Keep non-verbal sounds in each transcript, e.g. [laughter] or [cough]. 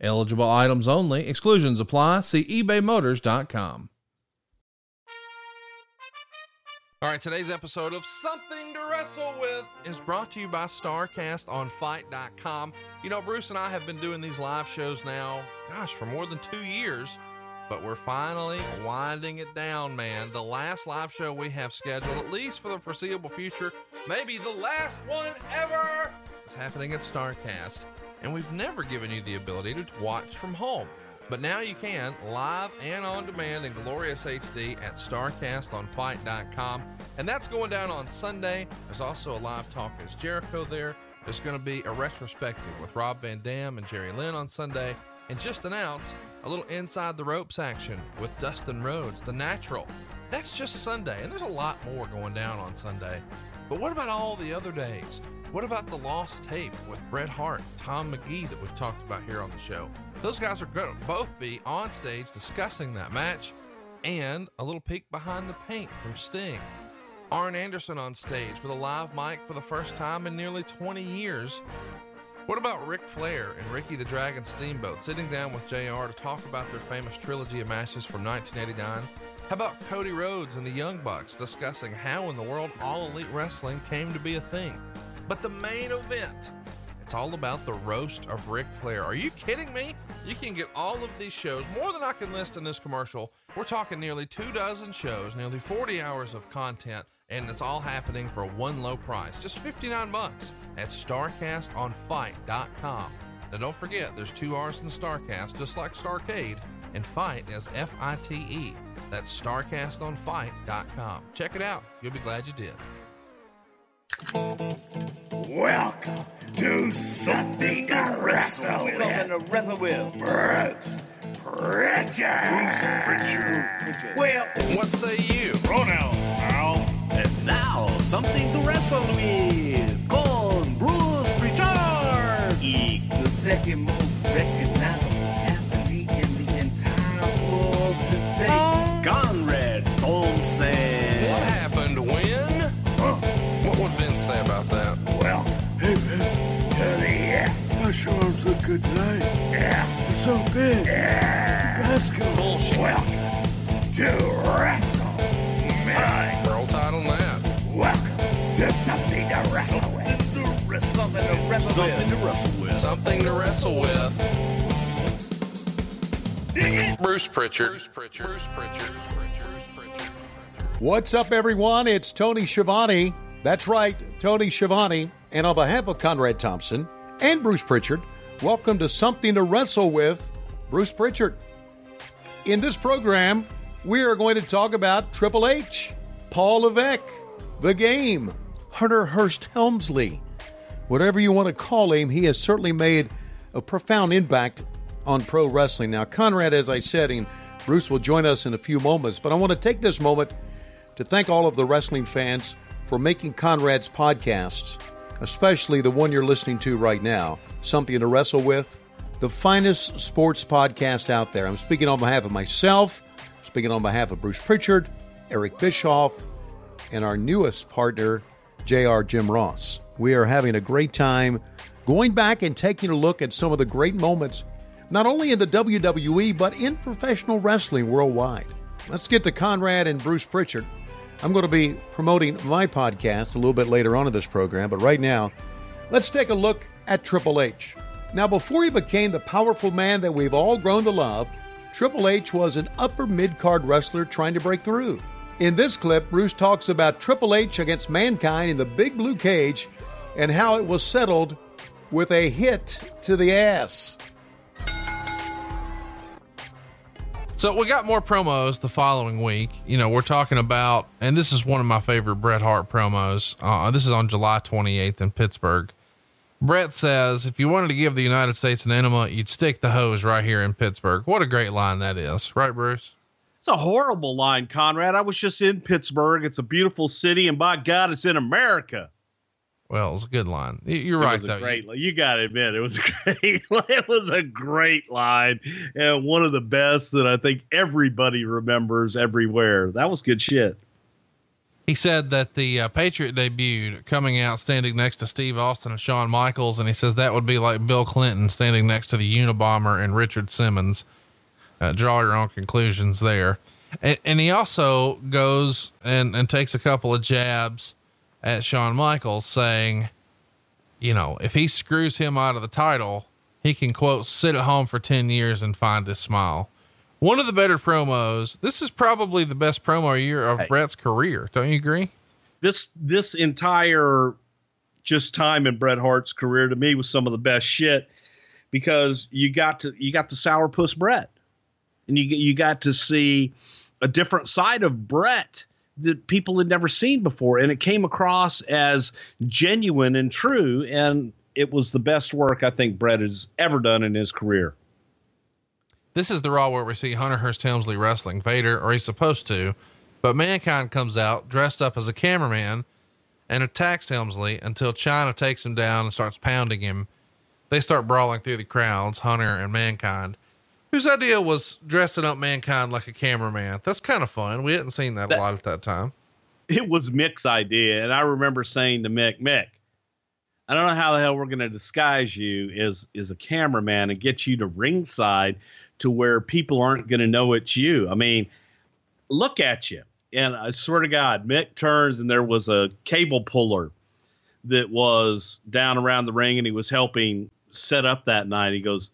Eligible items only. Exclusions apply. See ebaymotors.com. All right, today's episode of Something to Wrestle With is brought to you by Starrcast on FITE.com. You know, Bruce and I have been doing these live shows now, gosh, for more than two years, but we're finally winding it down, man. The last live show we have scheduled, at least for the foreseeable future, maybe the last one ever, is happening at Starrcast and we've never given you the ability to watch from home. But now you can, live and on demand in glorious HD at StarrcastOnFITE.com. And that's going down on Sunday. There's also a live Talk Is Jericho there. There's going to be a retrospective with Rob Van Dam and Jerry Lynn on Sunday. And just announced a little inside the ropes action with Dustin Rhodes, the natural. That's just Sunday. And there's a lot more going down on Sunday. But what about all the other days? What about the lost tape with Bret Hart, Tom Magee that we've talked about here on the show? Those guys are going to both be on stage discussing that match and a little peek behind the paint from Sting. Arn Anderson on stage with a live mic for the first time in nearly 20 years. What about Ric Flair and Ricky the Dragon Steamboat sitting down with JR to talk about their famous trilogy of matches from 1989? How about Cody Rhodes and the Young Bucks discussing how in the world All Elite Wrestling came to be a thing? But the main event, it's all about the roast of Ric Flair. Are you kidding me? You can get all of these shows, more than I can list in this commercial. We're talking nearly two dozen shows, nearly 40 hours of content, and it's all happening for one low price, just 59 bucks at StarrcastOnFITE.com. Now don't forget, there's two R's in Starrcast, just like Starcade, and FITE is F-I-T-E. That's StarrcastOnFITE.com. Check it out. You'll be glad you did. Welcome to Something to Wrestle With. Something to wrestle with. Bruce Pritchard. Bruce Pritchard. Well, What say you? Pronouns, pal. and now something to wrestle with. Con Bruce Pritchard. Y the good night. Yeah. You're so big. Yeah. Let's go. Bullshit. Welcome to Wrestle. Man. World title that. Welcome to Something to Wrestle With. Something to wrestle Something with. to wrestle with. Something to wrestle with. Bruce Pritchard. Bruce Pritchard. Bruce Pritchard. What's up, everyone? It's Tony Schiavone. That's right, Tony Schiavone. And on behalf of Conrad Thompson and Bruce Pritchard, welcome to Something to Wrestle with Bruce Pritchard. In this program, we are going to talk about Triple H, Paul Levesque, The Game, Hunter Hearst Helmsley. Whatever you want to call him, he has certainly made a profound impact on pro wrestling. Now, Conrad, as I said, and Bruce will join us in a few moments, but I want to take this moment to thank all of the wrestling fans for making Conrad's podcasts, especially the one you're listening to right now, Something to Wrestle With, the finest sports podcast out there. I'm speaking on behalf of myself, speaking on behalf of Bruce Pritchard, Eric Bischoff, and our newest partner, JR Jim Ross. We are having a great time going back and taking a look at some of the great moments, not only in the WWE, but in professional wrestling worldwide. Let's get to Conrad and Bruce Pritchard. I'm going to be promoting my podcast a little bit later on in this program, but right now, let's take a look at Triple H. Now, before he became the powerful man that we've all grown to love, Triple H was an upper mid card wrestler trying to break through. In this clip, Bruce talks about Triple H against Mankind in the Big Blue Cage and how it was settled with a hit to the ass. So we got more promos the following week. You know, we're talking about, and this is one of my favorite Bret Hart promos. Uh, this is on July 28th in Pittsburgh. Bret says, if you wanted to give the United States an enema, you'd stick the hose right here in Pittsburgh. What a great line that is. Right, Bruce? It's a horrible line, Conrad. I was just in Pittsburgh. It's a beautiful city, and by God, it's in America. Well, it was a good line. You're It right, was a though. great. You got to admit, it was a [laughs] great. It was a great line, and one of the best that I think everybody remembers everywhere. That was good shit. He said that the uh, Patriot debuted coming out standing next to Steve Austin and Shawn Michaels, and he says that would be like Bill Clinton standing next to the Unabomber and Richard Simmons. Uh, draw your own conclusions there. And, and he also goes and, and takes a couple of jabs at Shawn Michaels, saying, you know, if he screws him out of the title, he can quote sit at home for 10 years and find his smile. One of the better promos. This is probably the best promo year of Hey. Bret's career. Don't you agree? This this entire just time in Bret Hart's career to me was some of the best shit because you got to you got the sourpuss Bret, and you you got to see a different side of Bret that people had never seen before, and it came across as genuine and true, and it was the best work I think Bret has ever done in his career. This is the Raw where we see Hunter Hearst Helmsley wrestling Vader, or he's supposed to, but Mankind comes out dressed up as a cameraman and attacks Helmsley until Chyna takes him down and starts pounding him. They start brawling through the crowds, Hunter and Mankind. Whose idea was dressing up Mankind like a cameraman? That's kind of fun. We hadn't seen that, That- a lot at that time. it was Mick's idea. And I remember saying to Mick, Mick, I don't know how the hell we're going to disguise you as, as a cameraman and get you to ringside to where people aren't going to know it's you. I mean, look at you. And I swear to God, Mick turns and there was a cable puller that was down around the ring and he was helping set up that night. He goes,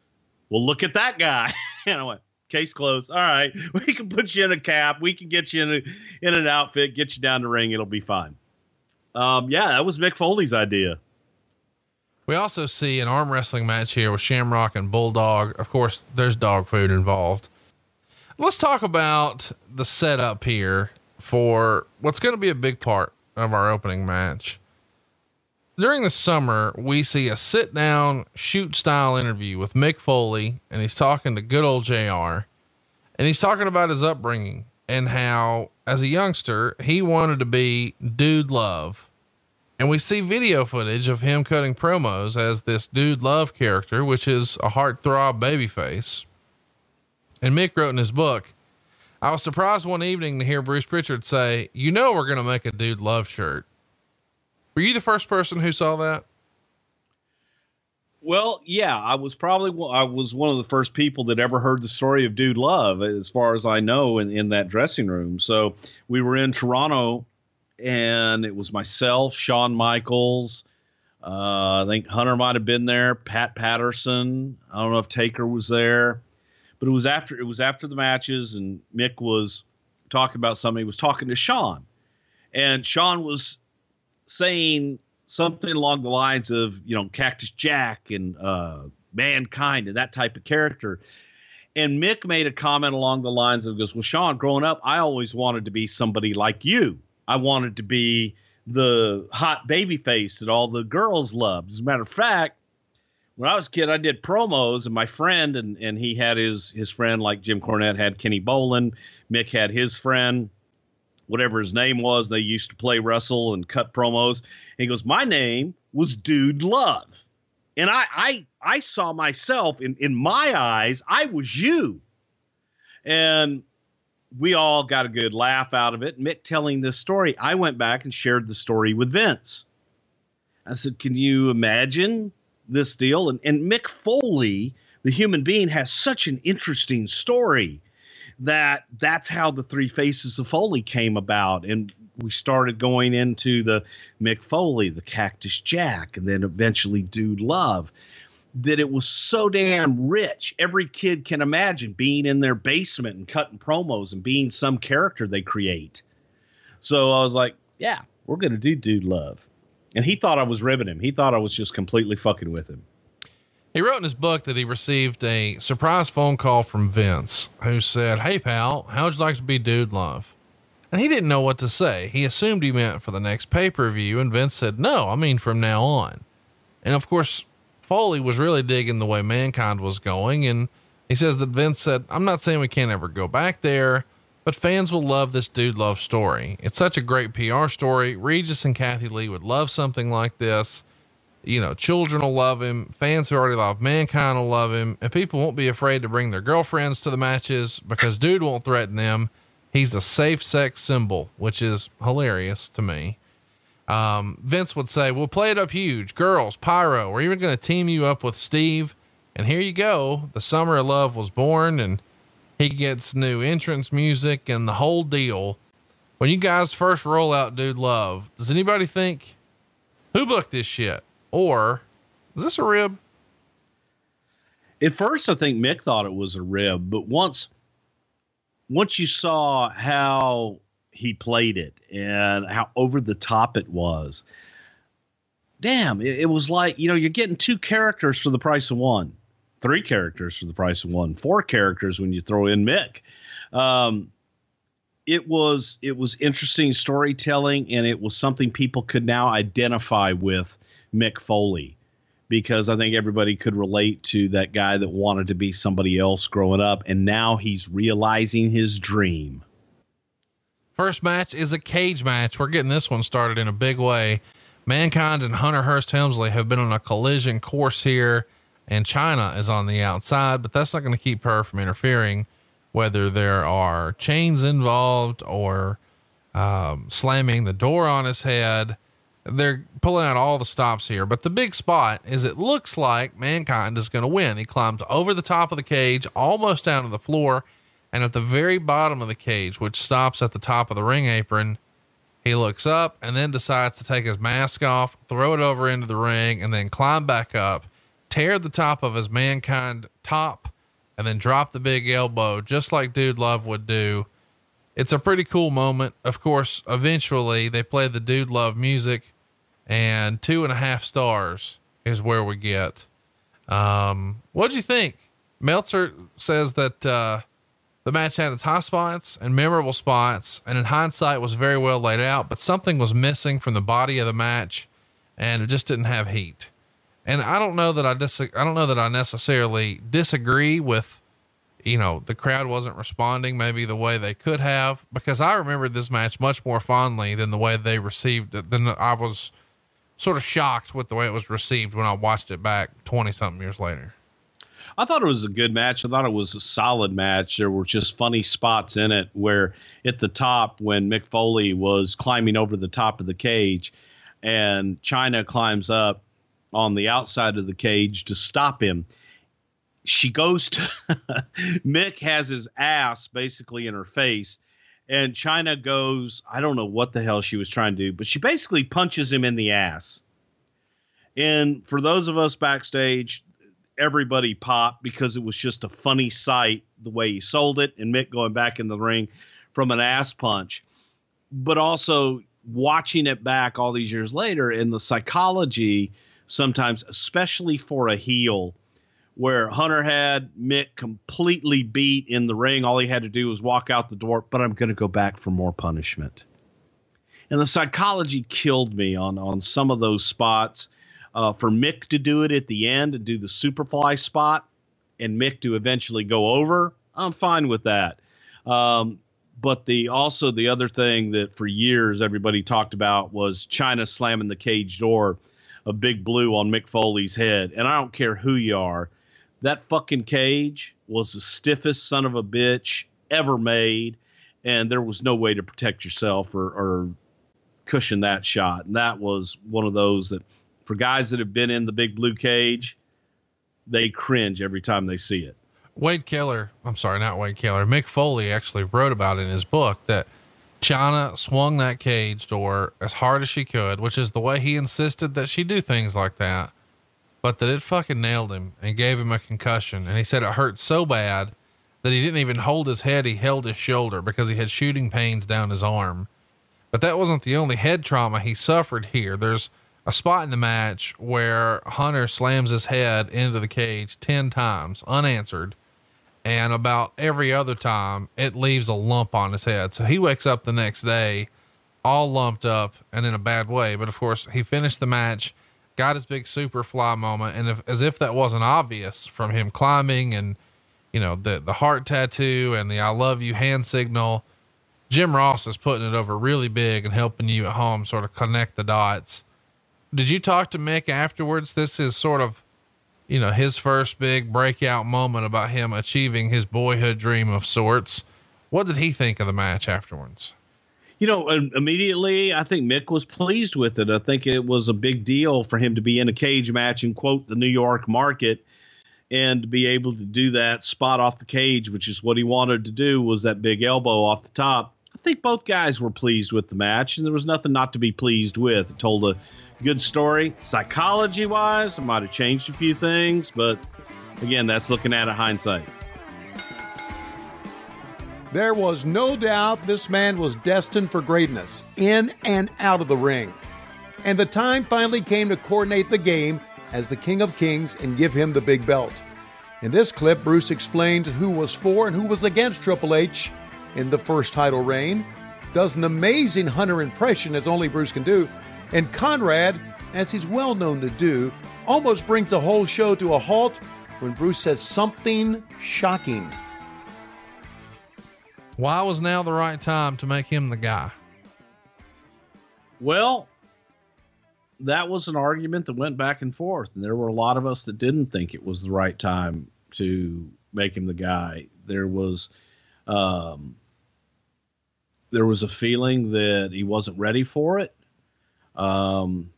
Well, look at that guy. [laughs] [laughs] and I went, Case closed. All right. [laughs] We can put you in a cap. We can get you in, a, in an outfit, get you down the ring. It'll be fine. Um, yeah, that was Mick Foley's idea. We also see an arm wrestling match here with Shamrock and Bulldog. Of course, there's dog food involved. Let's talk about the setup here for what's going to be a big part of our opening match. During the summer, we see a sit down, shoot style interview with Mick Foley, and he's talking to good old JR. And he's talking about his upbringing and how, as a youngster, he wanted to be Dude Love. And we see video footage of him cutting promos as this dude love character, which is a heartthrob babyface. And Mick wrote in his book, I was surprised one evening to hear Bruce Pritchard say, You know, we're going to make a dude love shirt. Were you the first person who saw that? Well, yeah, I was probably I was one of the first people that ever heard the story of Dude Love, as far as I know, in, in that dressing room. So we were in Toronto, and it was myself, Shawn Michaels. Uh, I think Hunter might have been there, Pat Patterson. I don't know if Taker was there, but it was after it was after the matches, and Mick was talking about something. He was talking to Shawn, and Shawn was saying something along the lines of you know Cactus Jack and uh, Mankind and that type of character. And Mick made a comment along the lines of goes, Well, Shawn, growing up, I always wanted to be somebody like you. I wanted to be the hot baby face that all the girls loved. As a matter of fact, when I was a kid, I did promos, and my friend and and he had his his friend like Jim Cornette had Kenny Bolin. Mick had his friend, whatever his name was. They used to play wrestle and cut promos. And he goes, My name was Dude Love. And I I I saw myself in in my eyes, I was you. And we all got a good laugh out of it. Mick telling this story, I went back and shared the story with Vince. I said, Can you imagine this deal? And, and Mick Foley, the human being, has such an interesting story that that's how the three faces of Foley came about. And we started going into the Mick Foley, the Cactus Jack, and then eventually Dude Love. That it was so damn rich. Every kid can imagine being in their basement and cutting promos and being some character they create. So I was like, yeah, we're going to do Dude Love. And he thought I was ribbing him. He thought I was just completely fucking with him. He wrote in his book that he received a surprise phone call from Vince, who said, Hey, pal, how'd you like to be Dude Love? And he didn't know what to say. He assumed he meant for the next pay per view, and Vince said, No, I mean from now on. And of course, Foley was really digging the way mankind was going. And he says that Vince said, I'm not saying we can't ever go back there, but fans will love this dude love story. It's such a great PR story. Regis and Kathie Lee would love something like this. You know, children will love him. Fans who already love mankind will love him. And people won't be afraid to bring their girlfriends to the matches because dude won't threaten them. He's a safe sex symbol, which is hilarious to me. Um, Vince would say, We'll play it up huge. Girls, pyro. We're even going to team you up with Steve. And here you go. The Summer of Love was born, and he gets new entrance music and the whole deal. When you guys first roll out Dude Love, does anybody think who booked this shit? Or is this a rib? At first, I think Mick thought it was a rib, but once once you saw how he played it and how over the top it was, damn, it, it was like you know you're getting two characters for the price of one, three characters for the price of one, four characters when you throw in Mick. Um, it was it was interesting storytelling, and it was something people could now identify with Mick Foley because I think everybody could relate to that guy that wanted to be somebody else growing up, and now he's realizing his dream. First match is a cage match. We're getting this one started in a big way. Mankind and Hunter Hearst Helmsley have been on a collision course here, and Chyna is on the outside, but that's not going to keep her from interfering, whether there are chains involved or um, slamming the door on his head. They're pulling out all the stops here, but the big spot is it looks like Mankind is going to win. He climbs over the top of the cage, almost down to the floor, and at the very bottom of the cage, which stops at the top of the ring apron, he looks up and then decides to take his mask off, throw it over into the ring, and then climb back up, tear the top of his Mankind top, and then drop the big elbow, just like Dude Love would do. It's a pretty cool moment. Of course, eventually they play the Dude Love music and two and a half stars is where we get. Um, what'd you think? Meltzer says that uh, the match had its high spots and memorable spots, and in hindsight was very well laid out, but something was missing from the body of the match, and it just didn't have heat. And I don't know that I dis- I don't know that I necessarily disagree with, you know, the crowd wasn't responding maybe the way they could have because I remember this match much more fondly than the way they received it. Than I was sort of shocked with the way it was received when I watched it back 20 something years later. I thought it was a good match. I thought it was a solid match. There were just funny spots in it where at the top, when Mick Foley was climbing over the top of the cage and Chyna climbs up on the outside of the cage to stop him, she goes to [laughs] Mick has his ass basically in her face. And Chyna goes, I don't know what the hell she was trying to do, but she basically punches him in the ass. And for those of us backstage, everybody popped because it was just a funny sight the way he sold it and Mick going back in the ring from an ass punch. But also watching it back all these years later in the psychology, sometimes, especially for a heel, where Hunter had Mick completely beat in the ring. All he had to do was walk out the door, but I'm going to go back for more punishment. And the psychology killed me on, on some of those spots uh, for Mick to do it at the end and do the Superfly spot, and Mick to eventually go over, I'm fine with that. Um, but the also the other thing that for years everybody talked about was Chyna slamming the cage door of Big Blue on Mick Foley's head, and I don't care who you are, that fucking cage was the stiffest son of a bitch ever made, and there was no way to protect yourself or, or cushion that shot. And that was one of those that for guys that have been in the big blue cage, they cringe every time they see it. Wade Keller, I'm sorry, not Wade Keller. Mick Foley actually wrote about in his book that Chyna swung that cage door as hard as she could, which is the way he insisted that she do things like that, but that it fucking nailed him and gave him a concussion. And he said it hurt so bad that he didn't even hold his head. He held his shoulder because he had shooting pains down his arm. But that wasn't the only head trauma he suffered here. There's a spot in the match where Hunter slams his head into the cage 10 times unanswered. And about every other time, it leaves a lump on his head. So he wakes up the next day all lumped up and in a bad way. But of course, he finished the match got his big super fly moment. And if, as if that wasn't obvious from him climbing and, you know, the, the heart tattoo and the I love you hand signal, Jim Ross is putting it over really big and helping you at home sort of connect the dots. Did you talk to Mick afterwards? This is sort of, you know, his first big breakout moment about him achieving his boyhood dream of sorts. What did he think of the match afterwards? You know, immediately, I think Mick was pleased with it. I think it was a big deal for him to be in a cage match and quote the New York market and be able to do that spot off the cage, which is what he wanted to do, was that big elbow off the top. I think both guys were pleased with the match, and there was nothing not to be pleased with. It told a good story. Psychology wise, I might have changed a few things, but again, that's looking at it hindsight. There was no doubt this man was destined for greatness, in and out of the ring. And the time finally came to coordinate the game as the King of Kings and give him the big belt. In this clip, Bruce explains who was for and who was against Triple H in the first title reign, does an amazing Hunter impression as only Bruce can do, and Conrad, as he's well known to do, almost brings the whole show to a halt when Bruce says something shocking. Why was now the right time to make him the guy? Well, that was an argument that went back and forth, and there were a lot of us that didn't think it was the right time to make him the guy. There was, um, there was a feeling that he wasn't ready for it. Um,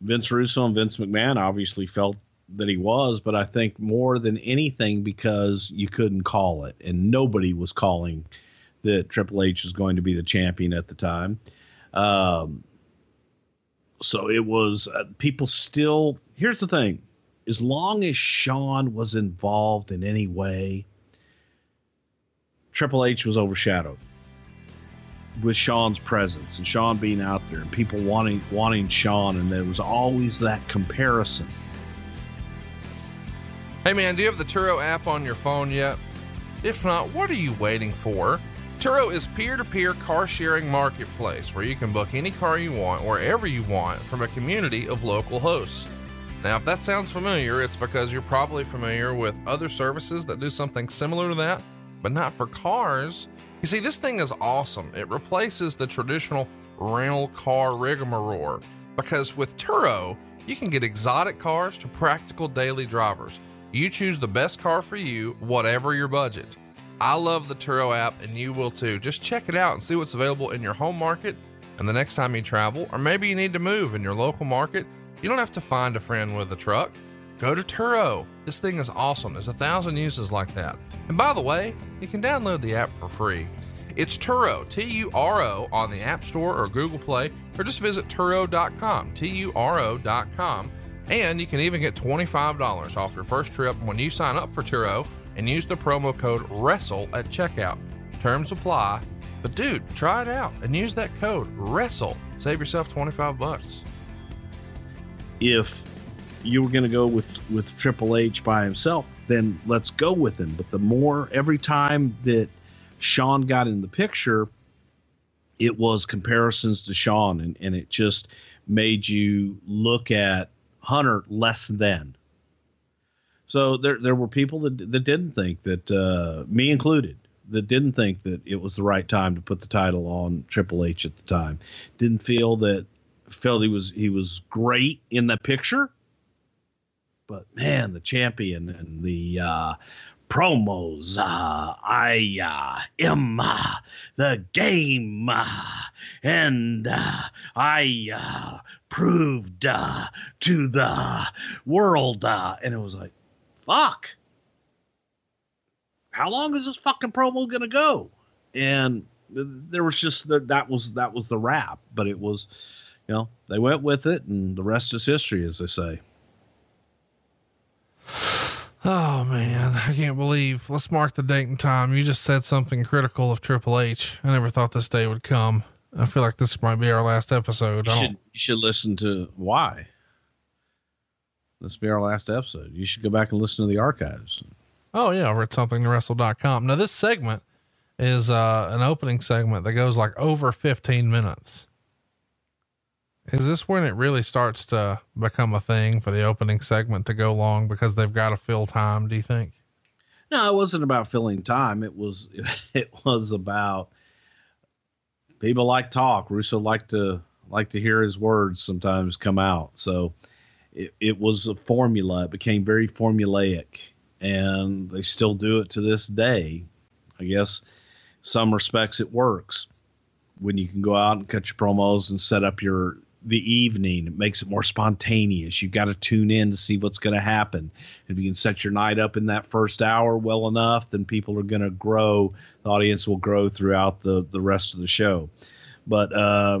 Vince Russo and Vince McMahon obviously felt that he was, but I think more than anything because you couldn't call it, and nobody was calling that Triple H was going to be the champion at the time. Um, so it was uh, people still. Here's the thing: as long as Shawn was involved in any way, Triple H was overshadowed with Shawn's presence and Shawn being out there and people wanting wanting Shawn, and there was always that comparison. Hey man, do you have the Turo app on your phone yet? If not, what are you waiting for? Turo is peer-to-peer car sharing marketplace where you can book any car you want wherever you want from a community of local hosts. Now, if that sounds familiar, it's because you're probably familiar with other services that do something similar to that, but not for cars. You see, this thing is awesome. It replaces the traditional rental car rigmarole because with Turo, you can get exotic cars to practical daily drivers. You choose the best car for you, whatever your budget. I love the Turo app and you will too. Just check it out and see what's available in your home market and the next time you travel, or maybe you need to move in your local market. You don't have to find a friend with a truck. Go to Turo. This thing is awesome. There's a thousand uses like that. And by the way, you can download the app for free. It's Turo, T U R O, on the App Store or Google Play, or just visit Turo.com, T U R O.com and you can even get $25 off your first trip when you sign up for Turo and use the promo code WRESTLE at checkout. Terms apply. But dude, try it out and use that code WRESTLE. Save yourself 25 bucks. If you were going to go with with Triple H by himself, then let's go with him. But the more every time that Shawn got in the picture, it was comparisons to Shawn, and, and it just made you look at Hunter less than. So there there were people that that didn't think that uh, me included that didn't think that it was the right time to put the title on Triple H at the time. Didn't feel that felt he was he was great in the picture. But man, the champion and the uh, promos. Uh, I uh, am uh, the game, uh, and uh, I uh, proved to the world. And it was like, fuck. How long is this fucking promo gonna go? And there was just that that was that was the wrap, but it was, you know, they went with it, and the rest is history, as they say. Oh man, I can't believe. Let's mark the date and time. You just said something critical of Triple H. I never thought this day would come. I feel like this might be our last episode. You I should, you should listen to why. This be our last episode. You should go back and listen to the archives. oh yeah, over at somethingtowrestle.com. Now this segment is uh, an opening segment that goes like over 15 minutes. Is this when it really starts to become a thing for the opening segment to go long because they've got to fill time? Do you think? No, it wasn't about filling time. It was [laughs] it was about people like talk. Russo liked to like to hear his words sometimes come out. So it, it was a formula. It became very formulaic, and they still do it to this day. I guess some respects it works when you can go out and cut your promos and set up your the evening. It makes it more spontaneous. You've got to tune in to see what's going to happen. If you can set your night up in that first hour well enough, then people are going to grow. The audience will grow throughout the the rest of the show. But uh,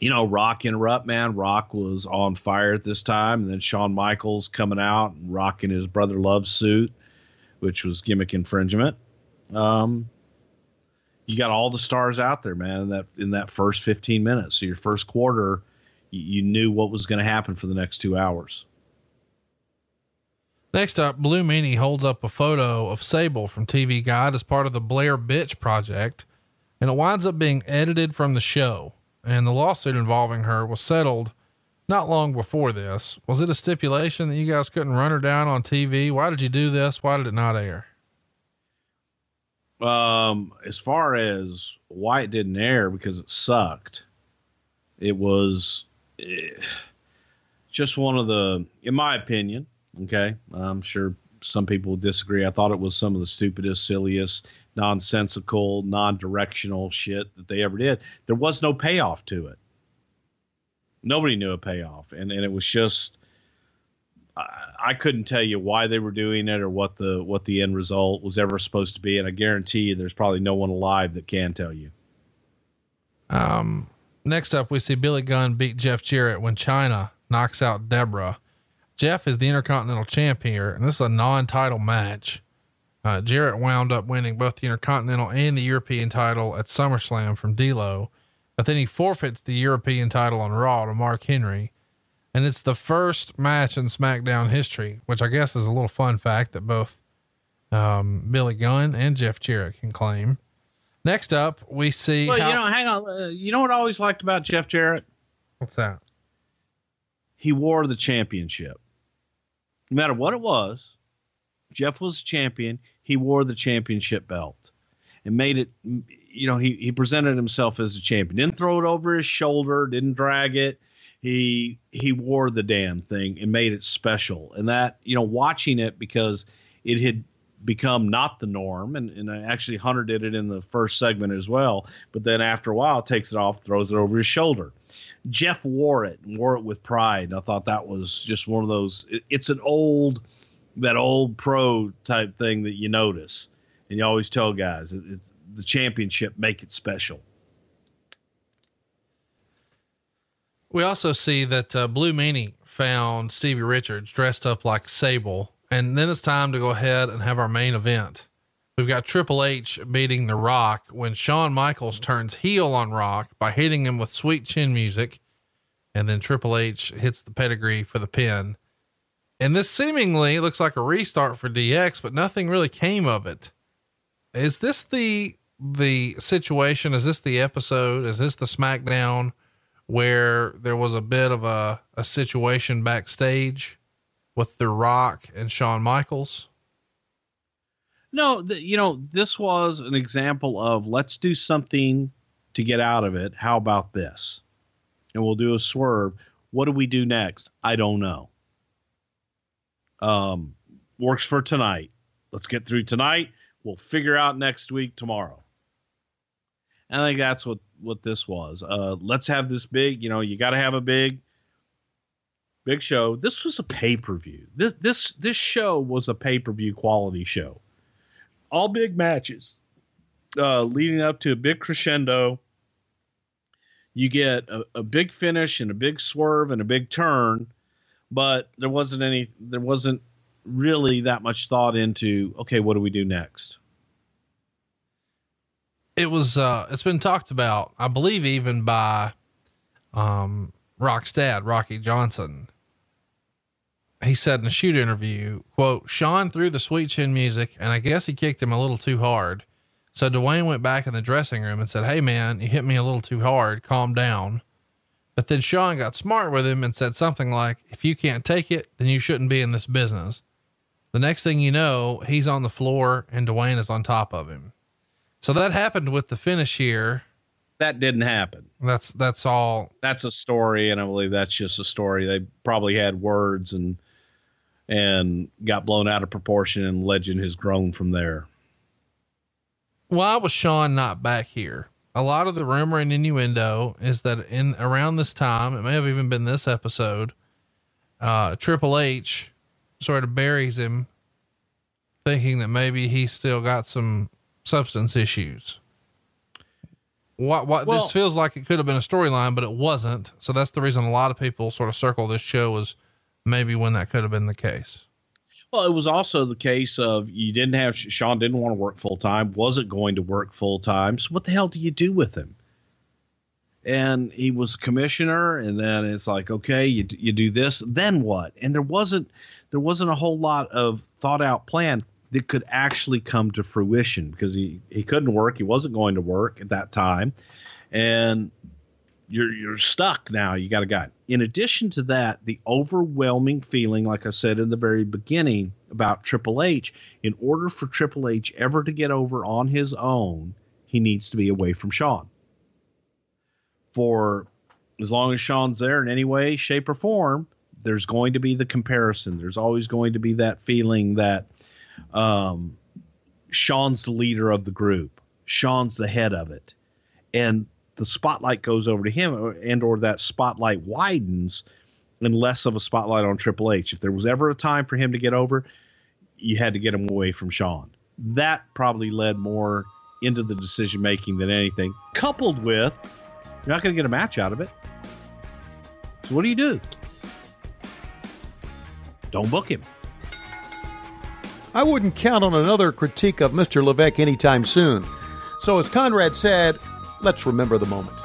you know, Rock interrupt man. Rock was on fire at this time, and then Shawn Michaels coming out rocking his brother love suit, which was gimmick infringement. Um, you got all the stars out there, man, in that in that first 15 minutes. So your first quarter, you, you knew what was going to happen for the next two hours. Next up, Blue Meanie holds up a photo of Sable from TV Guide as part of the Blair Bitch project, and it winds up being edited from the show. And the lawsuit involving her was settled not long before this. Was it a stipulation that you guys couldn't run her down on TV? Why did you do this? Why did it not air? Um, as far as why it didn't air because it sucked, it was eh, just one of the, in my opinion. Okay, I'm sure some people disagree. I thought it was some of the stupidest, silliest, nonsensical, non-directional shit that they ever did. There was no payoff to it. Nobody knew a payoff, and and it was just I couldn't tell you why they were doing it or what the what the end result was ever supposed to be, and I guarantee you, there's probably no one alive that can tell you. Um, next up, we see Billy Gunn beat Jeff Jarrett when Chyna knocks out Debra. Jeff is the Intercontinental Champ here, and this is a non-title match. Uh, Jarrett wound up winning both the Intercontinental and the European title at SummerSlam from D'Lo, but then he forfeits the European title on Raw to Mark Henry and it's the first match in SmackDown history, which I guess is a little fun fact that both um, Billy Gunn and Jeff Jarrett can claim. Next up, we see. Well, how- you know, hang on. Uh, you know what I always liked about Jeff Jarrett? what's that? He wore the championship. No matter what it was, Jeff was a champion. He wore the championship belt and made it. You know, he he presented himself as a champion. Didn't throw it over his shoulder. Didn't drag it he he wore the damn thing and made it special. And that you know watching it because it had become not the norm and, and actually hunter did it in the first segment as well but then after a while takes it off throws it over his shoulder. Jeff wore it and wore it with pride. I thought that was just one of those it, it's an old that old pro type thing that you notice. And you always tell guys it, the championship make it special We also see that uh, Blue Meanie found Stevie Richards dressed up like Sable, and then it's time to go ahead and have our main event. We've got Triple H beating The Rock when Shawn Michaels turns heel on Rock by hitting him with sweet chin music, and then Triple H hits the pedigree for the pin. And this seemingly looks like a restart for DX, but nothing really came of it. Is this the the situation? Is this the episode? Is this the SmackDown? Where there was a bit of a, a situation backstage with The Rock and Shawn Michaels. No, the, you know, this was an example of let's do something to get out of it. How about this? And we'll do a swerve. What do we do next? I don't know. Um, works for tonight. Let's get through tonight. We'll figure out next week tomorrow. And I think that's what what this was. Uh, let's have this big. You know, you got to have a big, big show. This was a pay per view. This this this show was a pay per view quality show. All big matches, uh, leading up to a big crescendo. You get a, a big finish and a big swerve and a big turn, but there wasn't any. There wasn't really that much thought into. Okay, what do we do next? It was, uh, it's been talked about, I believe, even by, um, Rock's dad, Rocky Johnson. He said in a shoot interview, quote, Shawn threw the sweet chin music and I guess he kicked him a little too hard. So Dwayne went back in the dressing room and said, Hey man, you hit me a little too hard. Calm down. But then Shawn got smart with him and said something like, if you can't take it, then you shouldn't be in this business. The next thing you know, he's on the floor and Dwayne is on top of him. So that happened with the finish here. That didn't happen. That's, that's all. That's a story. And I believe that's just a story. They probably had words and, and got blown out of proportion and legend has grown from there. Why was Shawn not back here? A lot of the rumor and innuendo is that in around this time, it may have even been this episode, uh, Triple H sort of buries him thinking that maybe he still got some substance issues. What, what Well- this feels like it could have been a storyline, but it wasn't. So that's the reason a lot of people sort of circle this show as maybe when that could have been the case. Well, it was also the case of you didn't have Shawn didn't want to work full time, wasn't going to work full time. So what the hell do you do with him? And he was a commissioner, and then it's like, okay, you you do this, then what? And there wasn't there wasn't a whole lot of thought out plan that could actually come to fruition because he he couldn't work, he wasn't going to work at that time, and you're you're stuck now. You got a guy. In addition to that, the overwhelming feeling, like I said in the very beginning about Triple H, in order for Triple H ever to get over on his own, he needs to be away from Shawn. For as long as Shawn's there in any way, shape, or form, there's going to be the comparison. There's always going to be that feeling that um, Shawn's the leader of the group. Shawn's the head of it. And the spotlight goes over to him and or that spotlight widens and less of a spotlight on Triple H. If there was ever a time for him to get over, you had to get him away from Shawn. That probably led more into the decision making than anything, coupled with you're not going to get a match out of it. So what do you do? Don't book him. I wouldn't count on another critique of Mr. Levesque anytime soon. So, as Conrad said, let's remember the moment.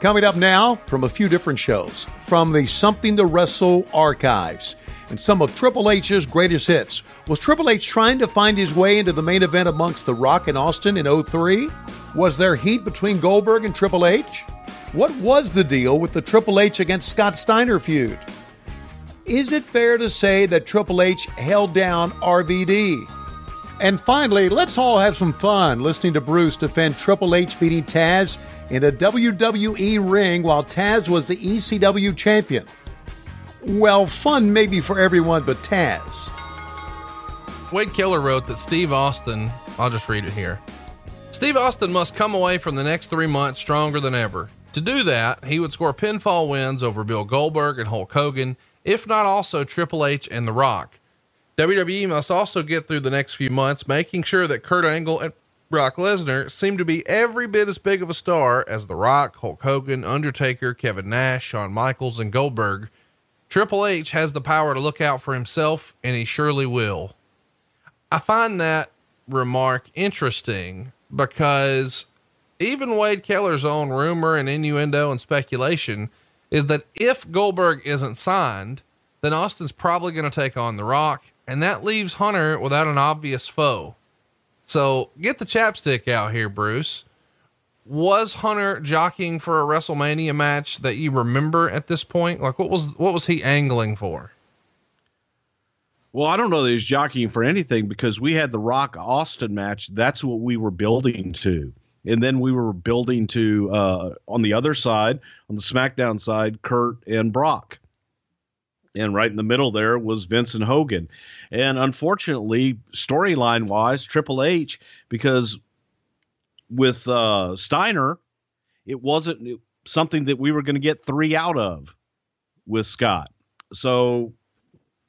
Coming up now from a few different shows from the Something to Wrestle archives and some of Triple H's greatest hits. Was Triple H trying to find his way into the main event amongst The Rock and Austin in 03? Was there heat between Goldberg and Triple H? What was the deal with the Triple H against Scott Steiner feud? Is it fair to say that Triple H held down RVD? And finally, let's all have some fun listening to Bruce defend Triple H beating Taz in a WWE ring while Taz was the ECW champion. Well, fun maybe for everyone but Taz. Wade Keller wrote that Steve Austin, I'll just read it here. Steve Austin must come away from the next three months stronger than ever. To do that, he would score pinfall wins over Bill Goldberg and Hulk Hogan, if not also Triple H and The Rock. WWE must also get through the next few months, making sure that Kurt Angle and Brock Lesnar seem to be every bit as big of a star as The Rock, Hulk Hogan, Undertaker, Kevin Nash, Shawn Michaels, and Goldberg. Triple H has the power to look out for himself, and he surely will. I find that remark interesting because even Wade Keller's own rumor and innuendo and speculation is that if Goldberg isn't signed, then Austin's probably going to take on The Rock, and that leaves Hunter without an obvious foe. So get the chapstick out here, Bruce. Was Hunter jockeying for a WrestleMania match that you remember at this point? Like what was what was he angling for? Well, I don't know that he's jockeying for anything because we had the Rock Austin match. That's what we were building to. And then we were building to, uh, on the other side, on the SmackDown side, Kurt and Brock. And right in the middle there was Vince and Hogan. And unfortunately, storyline wise, Triple H, because with uh, Steiner, it wasn't something that we were going to get three out of with Scott. So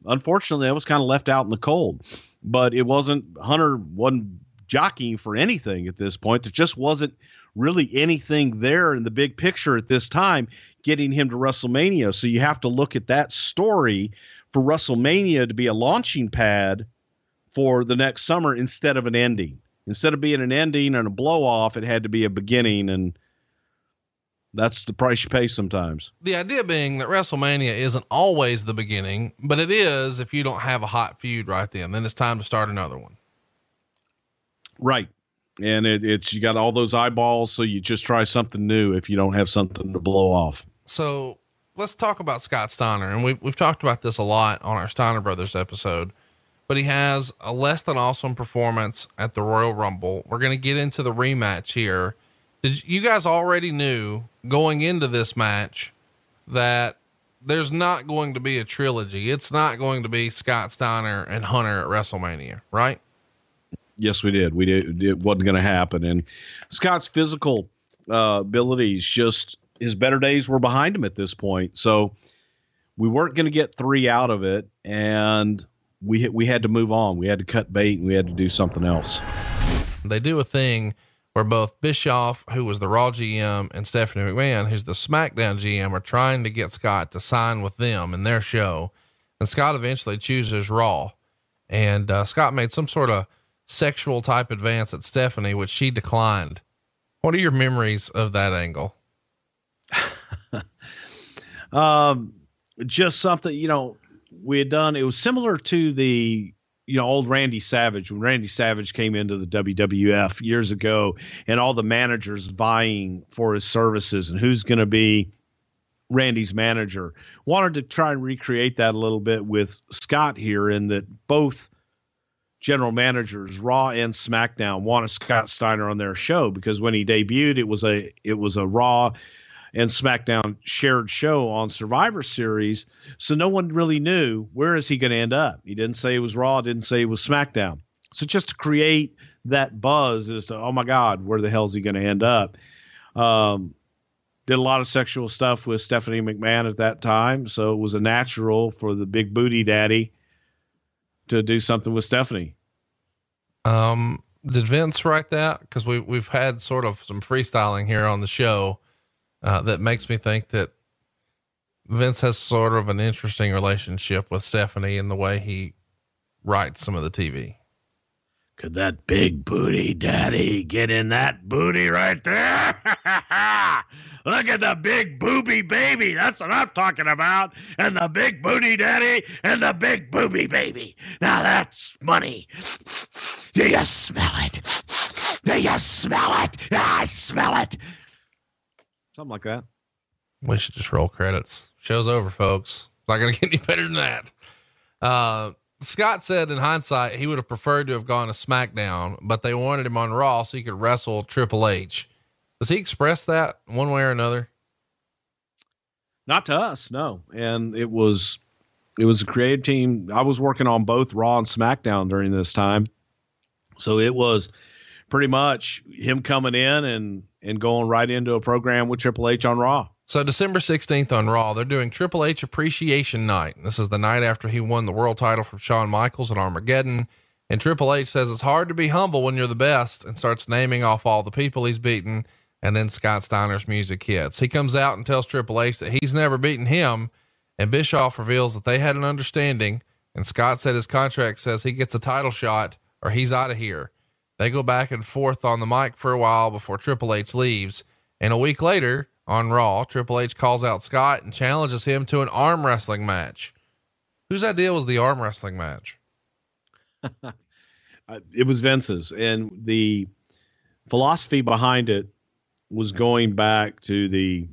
unfortunately, I was kind of left out in the cold. But it wasn't Hunter wasn't jockeying for anything at this point. There just wasn't really anything there in the big picture at this time getting him to WrestleMania. So you have to look at that story for WrestleMania to be a launching pad for the next summer instead of an ending. Instead of being an ending and a blow off, it had to be a beginning and that's the price you pay sometimes. The idea being that WrestleMania isn't always the beginning, but it is if you don't have a hot feud right then, then it's time to start another one. Right. And it, it's you got all those eyeballs, so you just try something new if you don't have something to blow off. So let's talk about Scott Steiner. And we've, we've talked about this a lot on our Steiner Brothers episode, but he has a less than awesome performance at the Royal Rumble. We're going to get into the rematch here. Did you guys already knew going into this match that there's not going to be a trilogy? It's not going to be Scott Steiner and Hunter at WrestleMania, right? Yes, we did. We did. It wasn't going to happen. And Scott's physical uh, abilities, just his better days were behind him at this point. So we weren't going to get three out of it, and we we had to move on. We had to cut bait, and we had to do something else. They do a thing where both Bischoff, who was the Raw GM, and Stephanie McMahon, who's the SmackDown GM, are trying to get Scott to sign with them in their show. And Scott eventually chooses Raw. And uh, Scott made some sort of sexual type advance at Stephanie, which she declined. What are your memories of that angle? [laughs] um, just something, you know, we had done, it was similar to the, you know, old Randy Savage when Randy Savage came into the WWF years ago and all the managers vying for his services and who's going to be Randy's manager. Wanted to try and recreate that a little bit with Scott here in that both general managers, Raw and SmackDown, wanted Scott Steiner on their show because when he debuted, it was a it was a Raw and SmackDown shared show on Survivor Series, so no one really knew where is he going to end up. He didn't say it was Raw, didn't say it was SmackDown. So just to create that buzz as to oh my God, where the hell is he going to end up? Um, did a lot of sexual stuff with Stephanie McMahon at that time, so it was a natural for the big booty daddy to do something with Stephanie. Um, did Vince write that? Because we we've had sort of some freestyling here on the show uh, that makes me think that Vince has sort of an interesting relationship with Stephanie in the way he writes some of the TV. Could that big booty daddy get in that booty right there? [laughs] Look at the big booby baby. That's what I'm talking about. And the big booty daddy and the big booby baby. Now that's money. Do you smell it? Do you smell it? I smell it. Something like that. We should just roll credits. Show's over, folks. It's not going [laughs] to get any better than that. Uh, Scott said in hindsight, he would have preferred to have gone to SmackDown, but they wanted him on Raw so he could wrestle Triple H. Does he express that one way or another? Not to us, no. And it was it was a creative team. I was working on both Raw and SmackDown during this time. So it was pretty much him coming in and and going right into a program with Triple H on Raw. So December 16th on Raw, they're doing Triple H Appreciation Night. This is the night after he won the world title from Shawn Michaels at Armageddon. And Triple H says it's hard to be humble when you're the best and starts naming off all the people he's beaten. And then Scott Steiner's music hits. He comes out and tells Triple H that he's never beaten him. And Bischoff reveals that they had an understanding. And Scott said his contract says he gets a title shot or he's out of here. They go back and forth on the mic for a while before Triple H leaves. And a week later, on Raw, Triple H calls out Scott and challenges him to an arm wrestling match. Whose idea was the arm wrestling match? [laughs] Uh, it was Vince's, and the philosophy behind it was going back to the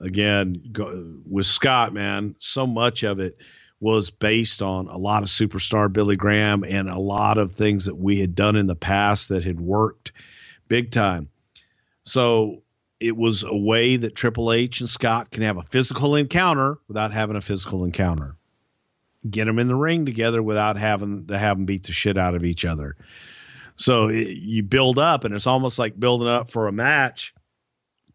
again go, with Scott. Man, so much of it was based on a lot of superstar Billy Graham and a lot of things that we had done in the past that had worked big time. So it was a way that Triple H and Scott can have a physical encounter without having a physical encounter. Get them in the ring together without having to have them beat the shit out of each other. So it, you build up, and it's almost like building up for a match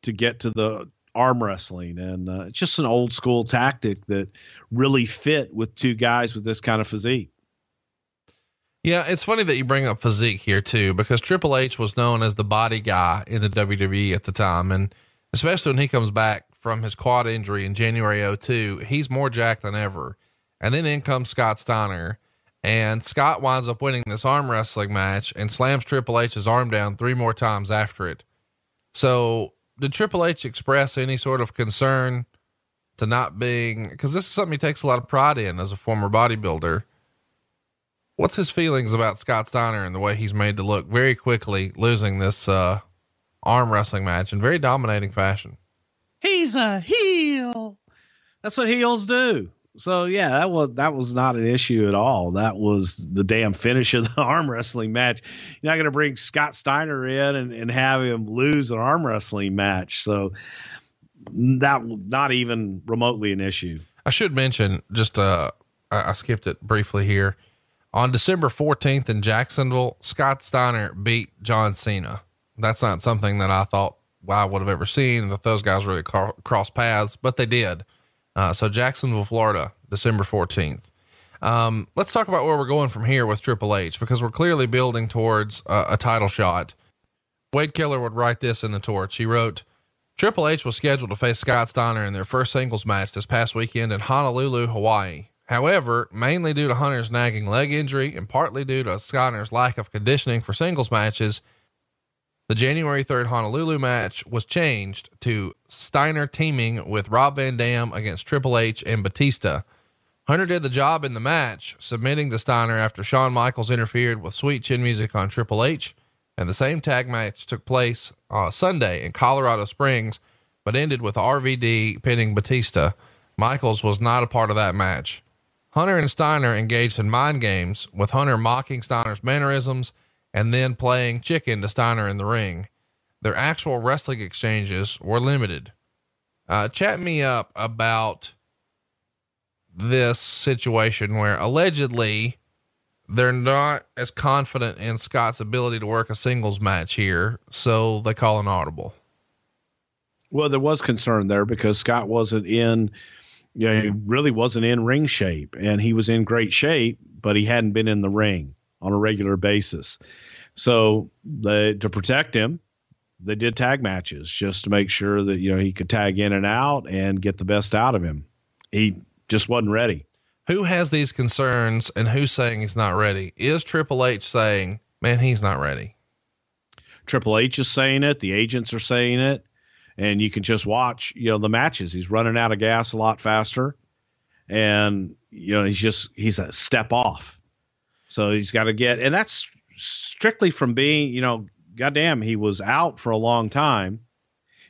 to get to the arm wrestling, and uh, it's just an old school tactic that really fit with two guys with this kind of physique. Yeah, it's funny that you bring up physique here too, because Triple H was known as the body guy in the WWE at the time. And especially when he comes back from his quad injury in January 02, he's more jacked than ever. And then in comes Scott Steiner. And Scott winds up winning this arm wrestling match and slams Triple H's arm down three more times after it. So, did Triple H express any sort of concern to not being, because this is something he takes a lot of pride in as a former bodybuilder? What's his feelings about Scott Steiner and the way he's made to look very quickly losing this uh, arm wrestling match in very dominating fashion? He's a heel. That's what heels do. So yeah, that was that was not an issue at all. That was the damn finish of the [laughs] arm wrestling match. You're not going to bring Scott Steiner in and, and have him lose an arm wrestling match. So that not even remotely an issue. I should mention just uh I, I skipped it briefly here. On December 14th in Jacksonville, Scott Steiner beat John Cena. That's not something that I thought I would have ever seen that those guys really cro- cross paths, but they did. Uh, so Jacksonville, Florida, December 14th. Um, let's talk about where we're going from here with Triple H because we're clearly building towards a title shot. Wade Keller would write this in the torch. He wrote, Triple H was scheduled to face Scott Steiner in their first singles match this past weekend in Honolulu, Hawaii. However, mainly due to Hunter's nagging leg injury and partly due to Steiner's lack of conditioning for singles matches, the January 3rd Honolulu match was changed to Steiner teaming with Rob Van Dam against Triple H and Batista. Hunter did the job in the match, submitting to Steiner after Shawn Michaels interfered with sweet chin music on Triple H. And the same tag match took place uh, Sunday in Colorado Springs, but ended with RVD pinning Batista. Michaels was not a part of that match. Hunter and Steiner engaged in mind games, with Hunter mocking Steiner's mannerisms and then playing chicken to Steiner in the ring. Their actual wrestling exchanges were limited. Uh, chat me up about this situation where allegedly they're not as confident in Scott's ability to work a singles match here, so they call an audible. Well, there was concern there because Scott wasn't in, you know, he really wasn't in ring shape, and he was in great shape, but he hadn't been in the ring on a regular basis. So they, to protect him, they did tag matches just to make sure that you know he could tag in and out and get the best out of him. He just wasn't ready. Who has these concerns and who's saying he's not ready? Is Triple H saying, man, he's not ready? Triple H is saying it. The agents are saying it. And you can just watch, you know, the matches. He's running out of gas a lot faster. And, you know, he's just, he's a step off. So he's got to get, and that's strictly from being, you know, goddamn, he was out for a long time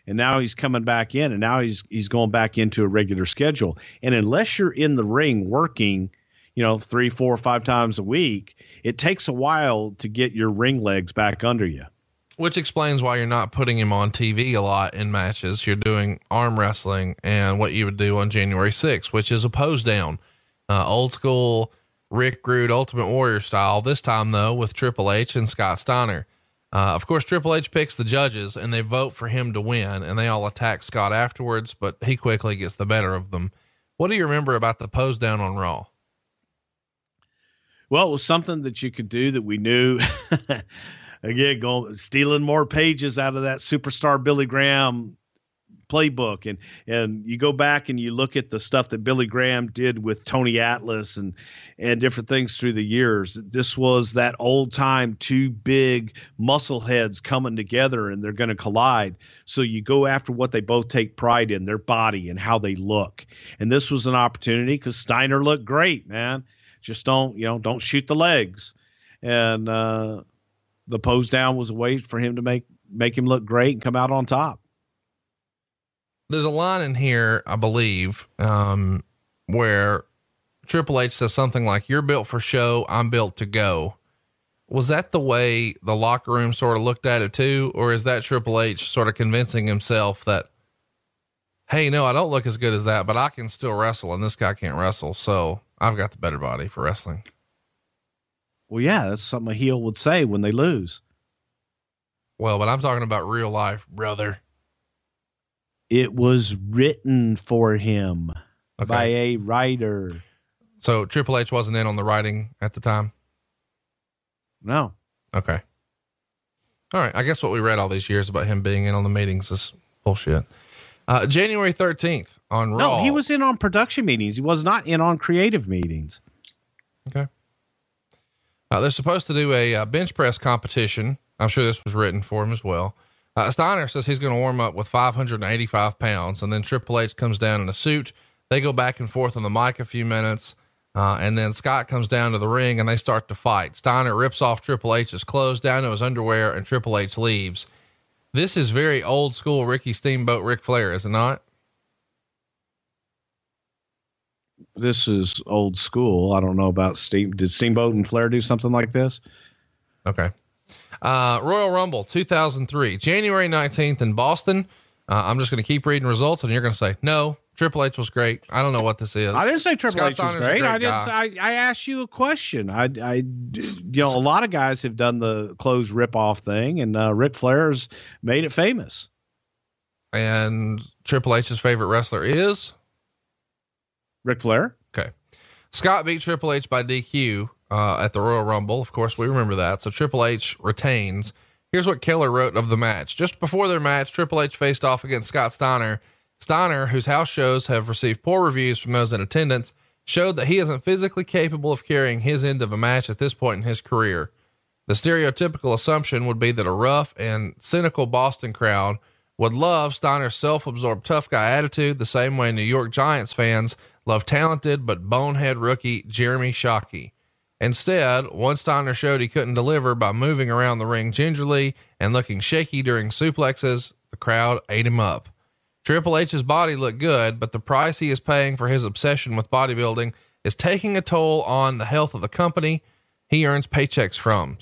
and now he's coming back in and now he's he's going back into a regular schedule. And unless you're in the ring working you know three four five times a week it takes a while to get your ring legs back under you. Which explains why you're not putting him on TV a lot in matches. You're doing arm wrestling and what you would do on January 6th, which is a pose down, uh, old school Rick Rude Ultimate Warrior style. This time though, with Triple H and Scott Steiner. Uh, of course, Triple H picks the judges and they vote for him to win, and they all attack Scott afterwards, but he quickly gets the better of them. What do you remember about the pose down on Raw? well it was something that you could do that we knew [laughs] again going stealing more pages out of that superstar billy graham playbook and and you go back and you look at the stuff that Billy Graham did with Tony Atlas and and different things through the years. This was that old time two big muscle heads coming together and they're going to collide. So you go after what they both take pride in their body and how they look. And this was an opportunity cuz Steiner looked great man. Just don't you know don't shoot the legs. And uh the pose down was a way for him to make make him look great and come out on top there's a line in here, I believe, um, where Triple H says something like, You're built for show, I'm built to go. Was that the way the locker room sort of looked at it too? Or is that Triple H sort of convincing himself that, Hey, no, I don't look as good as that, but I can still wrestle and this guy can't wrestle. So I've got the better body for wrestling. Well, yeah, that's something a heel would say when they lose. Well, but I'm talking about real life, brother. It was written for him Okay. by a writer. So Triple H wasn't in on the writing at the time. No, Okay. All right. I guess what we read all these years about him being in on the meetings is bullshit. Uh, January 13th on Raw. no, he was in on production meetings. He was not in on creative meetings. Okay. Uh, they're supposed to do a uh, bench press competition. I'm sure this was written for him as well. Uh, Steiner says he's going to warm up with 585 pounds, and then Triple H comes down in a suit. They go back and forth on the mic a few minutes, uh, and then Scott comes down to the ring and they start to fight. Steiner rips off Triple H's clothes down to his underwear, and Triple H leaves. This is very old school Ricky Steamboat Ric Flair, is it not? this is old school. I don't know about Steam. Did Steamboat and Flair do something like this? Okay. Uh, Royal Rumble 2003, January 19th in Boston. Uh, I'm just going to keep reading results and you're going to say, no, Triple H was great. I don't know what this is. I didn't say Triple Scott H was great. great I didn't. Say, I, I asked you a question. I, I, you know, a lot of guys have done the clothes rip off thing, and uh, Ric Flair's made it famous. And Triple H's favorite wrestler is Ric Flair. okay. Scott beat Triple H by DQ uh, at the Royal Rumble. Of course, we remember that. So Triple H retains. Here's what Keller wrote of the match. Just before their match, Triple H faced off against Scott Steiner. Steiner, whose house shows have received poor reviews from those in attendance, showed that he isn't physically capable of carrying his end of a match at this point in his career. The stereotypical assumption would be that a rough and cynical Boston crowd would love Steiner's self absorbed tough guy attitude the same way New York Giants fans love talented but bonehead rookie Jeremy Shockey. Instead, one Steiner showed he couldn't deliver by moving around the ring gingerly and looking shaky during suplexes. The crowd ate him up. Triple H's body looked good, but the price he is paying for his obsession with bodybuilding is taking a toll on the health of the company he earns paychecks from.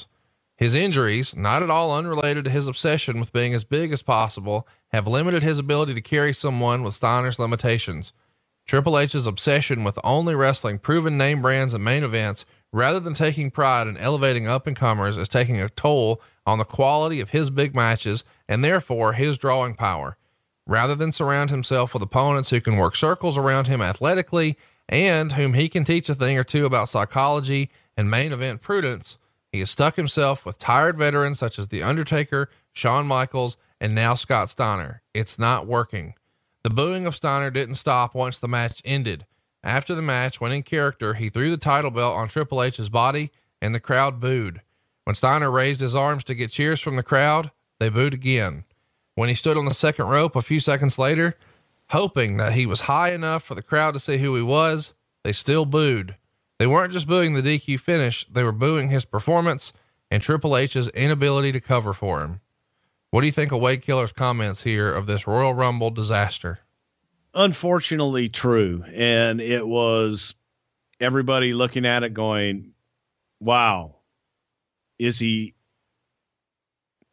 His injuries, not at all unrelated to his obsession with being as big as possible, have limited his ability to carry someone with Steiner's limitations. Triple H's obsession with only wrestling proven name brands and main events rather than taking pride in elevating up and comers is taking a toll on the quality of his big matches and therefore his drawing power. Rather than surround himself with opponents who can work circles around him athletically and whom he can teach a thing or two about psychology and main event prudence, he has stuck himself with tired veterans such as The Undertaker, Shawn Michaels, and now Scott Steiner. It's not working. The booing of Steiner didn't stop once the match ended. After the match, when in character, he threw the title belt on Triple H's body and the crowd booed. When Steiner raised his arms to get cheers from the crowd, they booed again. When he stood on the second rope a few seconds later, hoping that he was high enough for the crowd to see who he was, they still booed. They weren't just booing the DQ finish, they were booing his performance and Triple H's inability to cover for him. What do you think of Wade Keller's comments here of this Royal Rumble disaster? Unfortunately, true, and it was everybody looking at it going, "Wow, is he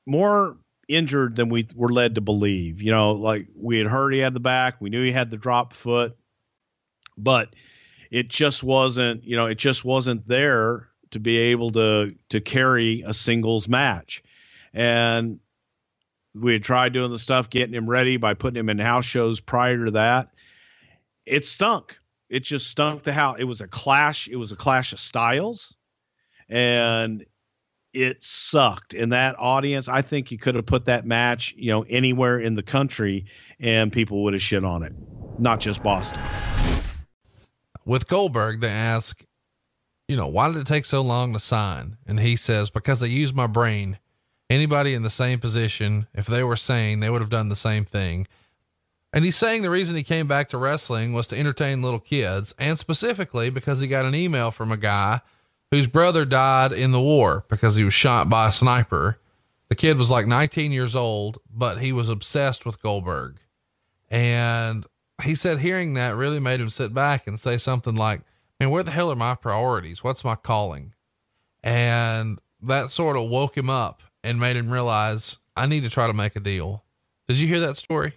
more injured than we were led to believe?" You know, like we had heard he had the back, we knew he had the drop foot, but it just wasn't. You know, it just wasn't there to be able to to carry a singles match, and we had tried doing the stuff getting him ready by putting him in house shows prior to that. It stunk. It just stunk the house. It was a clash. It was a clash of styles, and it sucked. And that audience, I think you could have put that match, you know, anywhere in the country, and people would have shit on it, not just Boston. With Goldberg, they ask, you know, why did it take so long to sign? And he says, because I used my brain anybody in the same position, if they were sane, they would have done the same thing. And he's saying the reason he came back to wrestling was to entertain little kids, and specifically because he got an email from a guy whose brother died in the war because he was shot by a sniper. The kid was like 19 years old, but he was obsessed with Goldberg. And he said hearing that really made him sit back and say something like, Man, where the hell are my priorities? What's my calling? And that sort of woke him up and made him realize I need to try to make a deal. Did you hear that story?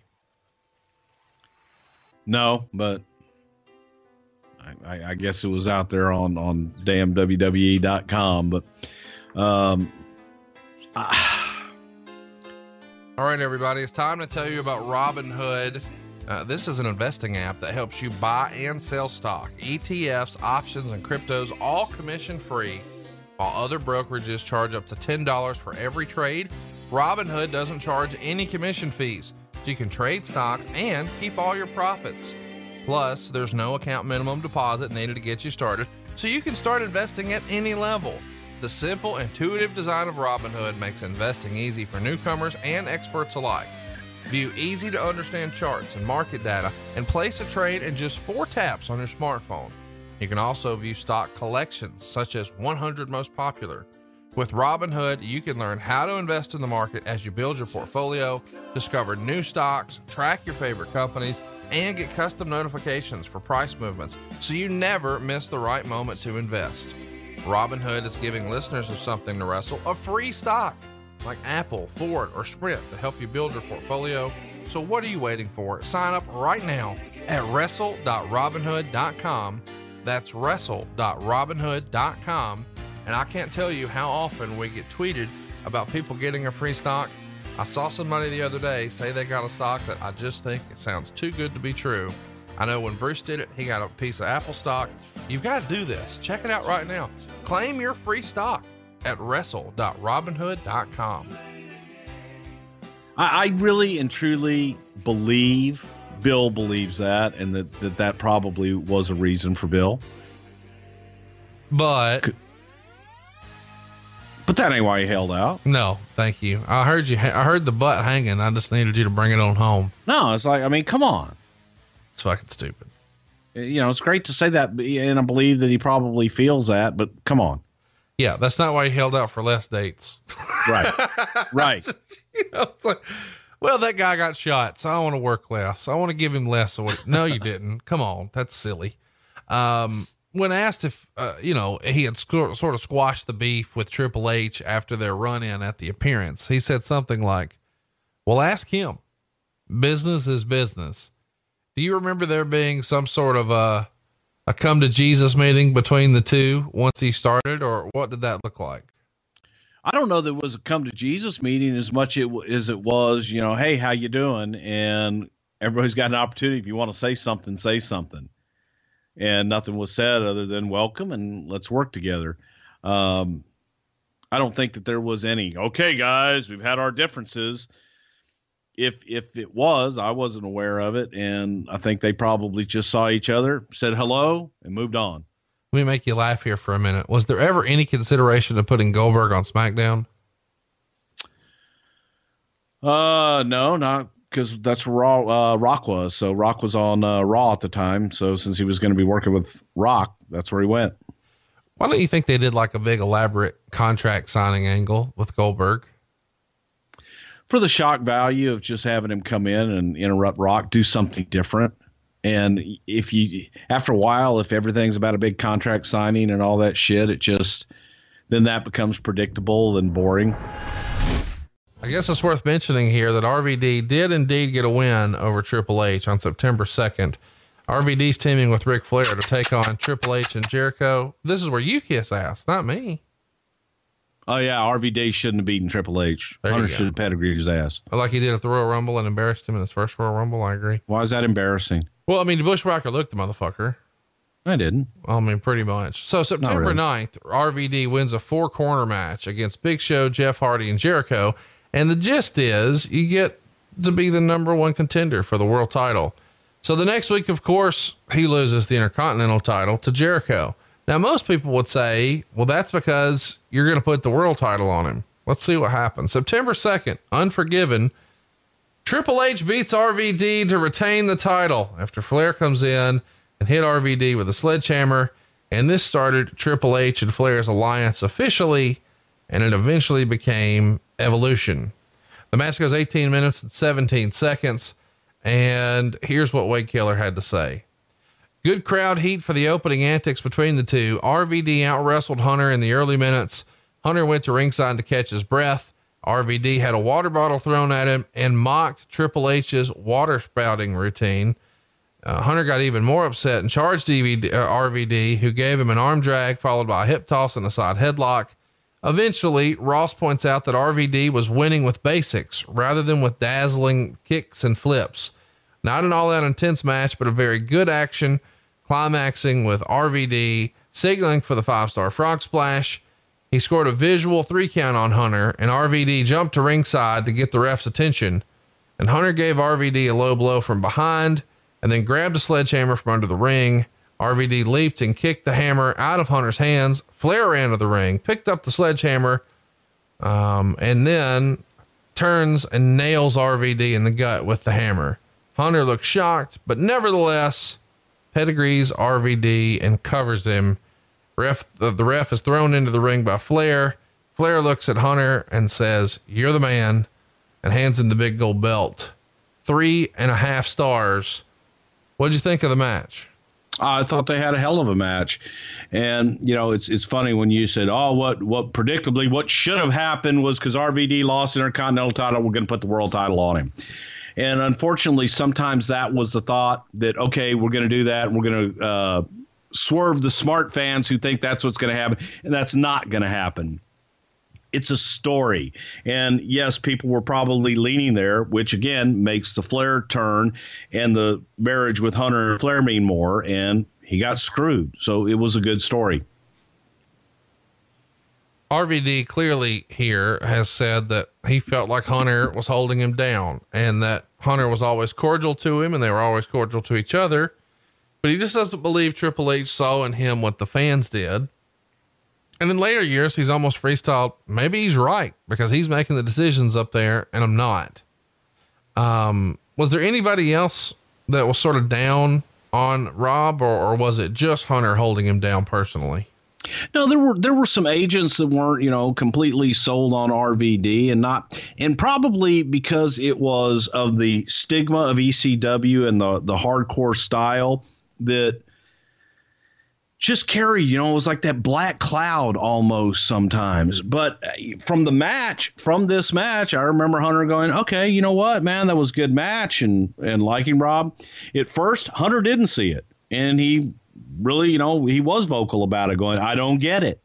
No, but I, I, I guess it was out there on on damn WWE.com. But um, I, All right, everybody, it's time to tell you about Robinhood. Uh, this is an investing app that helps you buy and sell stock, ETFs, options, and cryptos, all commission free. While other brokerages charge up to $10 for every trade, Robinhood doesn't charge any commission fees, so you can trade stocks and keep all your profits. Plus, there's no account minimum deposit needed to get you started, so you can start investing at any level. The simple, intuitive design of Robinhood makes investing easy for newcomers and experts alike. View easy to understand charts and market data and place a trade in just four taps on your smartphone. You can also view stock collections such as 100 most popular. With Robinhood, you can learn how to invest in the market as you build your portfolio, discover new stocks, track your favorite companies, and get custom notifications for price movements so you never miss the right moment to invest. Robinhood is giving listeners of Something to Wrestle a free stock like Apple, Ford, or Sprint to help you build your portfolio. So what are you waiting for? Sign up right now at wrestle.robinhood.com. That's wrestle.robinhood.com. And I can't tell you how often we get tweeted about people getting a free stock. I saw somebody the other day say they got a stock that I just think it sounds too good to be true. I know when Bruce did it, he got a piece of Apple stock. You've got to do this. Check it out right now. Claim your free stock at wrestle.robinhood.com. I, I really and truly believe Bill believes that, and that, that that probably was a reason for Bill. But But that ain't why he held out. no, thank you. I heard you. I heard the butt hanging. I just needed you to bring it on home. No, it's like I mean, come on. It's fucking stupid. You know, it's great to say that, and I believe that he probably feels that. But come on, Yeah, that's not why he held out for less dates. right, [laughs] right. you know, it's like, well, that guy got shot, so I want to work less. I want to give him less. What, no, you [laughs] didn't. Come on, that's silly. Um, when asked if uh, you know he had sc- sort of squashed the beef with Triple H after their run in at the appearance, he said something like, "Well, ask him. Business is business." Do you remember there being some sort of a a come to Jesus meeting between the two once he started, or what did that look like? I don't know that it was a come to Jesus meeting as much it, as it was, you know, hey, how you doing? And everybody's got an opportunity. If you want to say something, say something. And nothing was said other than welcome and let's work together. Um, I don't think that there was any. Okay, guys, we've had our differences. If if it was, I wasn't aware of it, and I think they probably just saw each other, said hello, and moved on. Let me make you laugh here for a minute. Was there ever any consideration of putting Goldberg on SmackDown? Uh, no, not because that's where Raw, uh, Rock was. So Rock was on uh, Raw at the time. So since he was going to be working with Rock, that's where he went. Why don't you think they did like a big elaborate contract signing angle with Goldberg? For the shock value of just having him come in and interrupt Rock, do something different. And if you, after a while, if everything's about a big contract signing and all that shit, it just, then that becomes predictable and boring. I guess it's worth mentioning here that RVD did indeed get a win over Triple H on September 2nd. RVD's teaming with Ric Flair to take on Triple H and Jericho. This is where you kiss ass, not me. Oh, yeah. RVD shouldn't have beaten Triple H. There Hunter should have pedigreed his ass. Like he did at the Royal Rumble and embarrassed him in his first Royal Rumble. I agree. Why is that embarrassing? Well, I mean, the Bushwhacker looked the motherfucker. I didn't. I mean, pretty much. So September really. 9th, RVD wins a four corner match against Big Show, Jeff Hardy, and Jericho. And the gist is you get to be the number one contender for the world title. So the next week, of course, he loses the Intercontinental title to Jericho. Now, most people would say, well, that's because you're going to put the world title on him. Let's see what happens. September 2nd, Unforgiven. Triple H beats RVD to retain the title after Flair comes in and hit RVD with a sledgehammer. And this started Triple H and Flair's alliance officially, and it eventually became Evolution. The match goes 18 minutes and 17 seconds. And here's what Wade Keller had to say. Good crowd heat for the opening antics between the two. RVD out wrestled Hunter in the early minutes. Hunter went to ringside to catch his breath. RVD had a water bottle thrown at him and mocked Triple H's water spouting routine. Uh, Hunter got even more upset and charged DVD, uh, RVD, who gave him an arm drag followed by a hip toss and a side headlock. Eventually, Ross points out that RVD was winning with basics rather than with dazzling kicks and flips. Not an all out intense match, but a very good action, climaxing with RVD signaling for the five star frog splash. He scored a visual three count on Hunter, and RVD jumped to ringside to get the ref's attention. And Hunter gave RVD a low blow from behind and then grabbed a sledgehammer from under the ring. RVD leaped and kicked the hammer out of Hunter's hands. Flair ran to the ring, picked up the sledgehammer, um, and then turns and nails RVD in the gut with the hammer. Hunter looks shocked, but nevertheless pedigrees RVD and covers him. Ref, the, the ref is thrown into the ring by Flair, Flair looks at Hunter and says, You're the man, and hands him the big gold belt. Three and a half stars. What'd you think of the match? I thought they had a hell of a match, and you know it's it's funny when you said, "Oh, what what predictably what should have happened was because RVD lost Intercontinental title, we're going to put the world title on him." And unfortunately, sometimes that was the thought that okay, we're going to do that, we're going to uh, swerve the smart fans who think that's what's going to happen, and that's not going to happen it's a story. And yes, people were probably leaning there, which again makes the Flair turn and the marriage with Hunter and Flair mean more. And he got screwed. So it was a good story. RVD clearly here has said that he felt like Hunter was holding him down and that Hunter was always cordial to him and they were always cordial to each other. But he just doesn't believe Triple H saw in him what the fans did. And in later years, he's almost freestyled. Maybe he's right because he's making the decisions up there and I'm not. Um, was there anybody else that was sort of down on Rob or, or was it just Hunter holding him down personally? No, there were there were some agents that weren't you know completely sold on RVD and not and probably because it was of the stigma of ECW and the the hardcore style that just carried, you know, it was like that black cloud almost sometimes. But uh, from the match, from this match, I remember Hunter going, okay, you know what, man, that was a good match and, and liking Rob. At first, Hunter didn't see it. And he really, you know, he was vocal about it, going, I don't get it.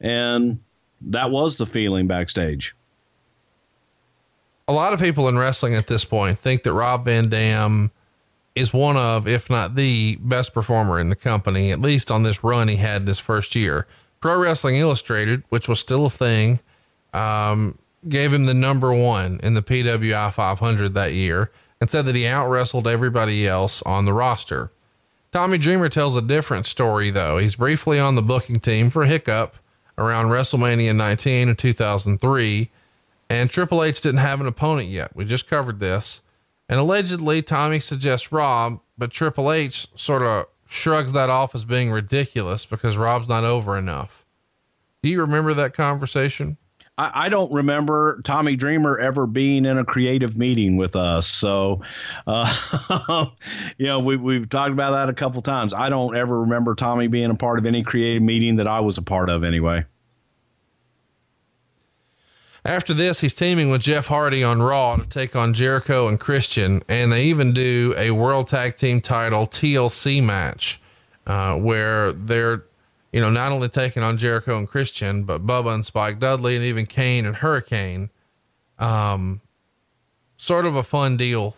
And that was the feeling backstage. A lot of people in wrestling at this point think that Rob Van Dam is one of, if not the best performer in the company, at least on this run he had this first year. Pro Wrestling Illustrated, which was still a thing, um, gave him the number one in the PWI 500 that year and said that he out wrestled everybody else on the roster. Tommy Dreamer tells a different story, though. He's briefly on the booking team for Hiccup around WrestleMania 19 in 2003, and Triple H didn't have an opponent yet. We just covered this. And allegedly, Tommy suggests Rob, but Triple H sort of shrugs that off as being ridiculous because Rob's not over enough. Do you remember that conversation? I, I don't remember Tommy Dreamer ever being in a creative meeting with us. So, uh, [laughs] you know, we, we've talked about that a couple times. I don't ever remember Tommy being a part of any creative meeting that I was a part of anyway. After this, he's teaming with Jeff Hardy on Raw to take on Jericho and Christian, and they even do a World Tag Team Title TLC match uh, where they're, you know, not only taking on Jericho and Christian, but Bubba and Spike Dudley, and even Kane and Hurricane. Um, sort of a fun deal.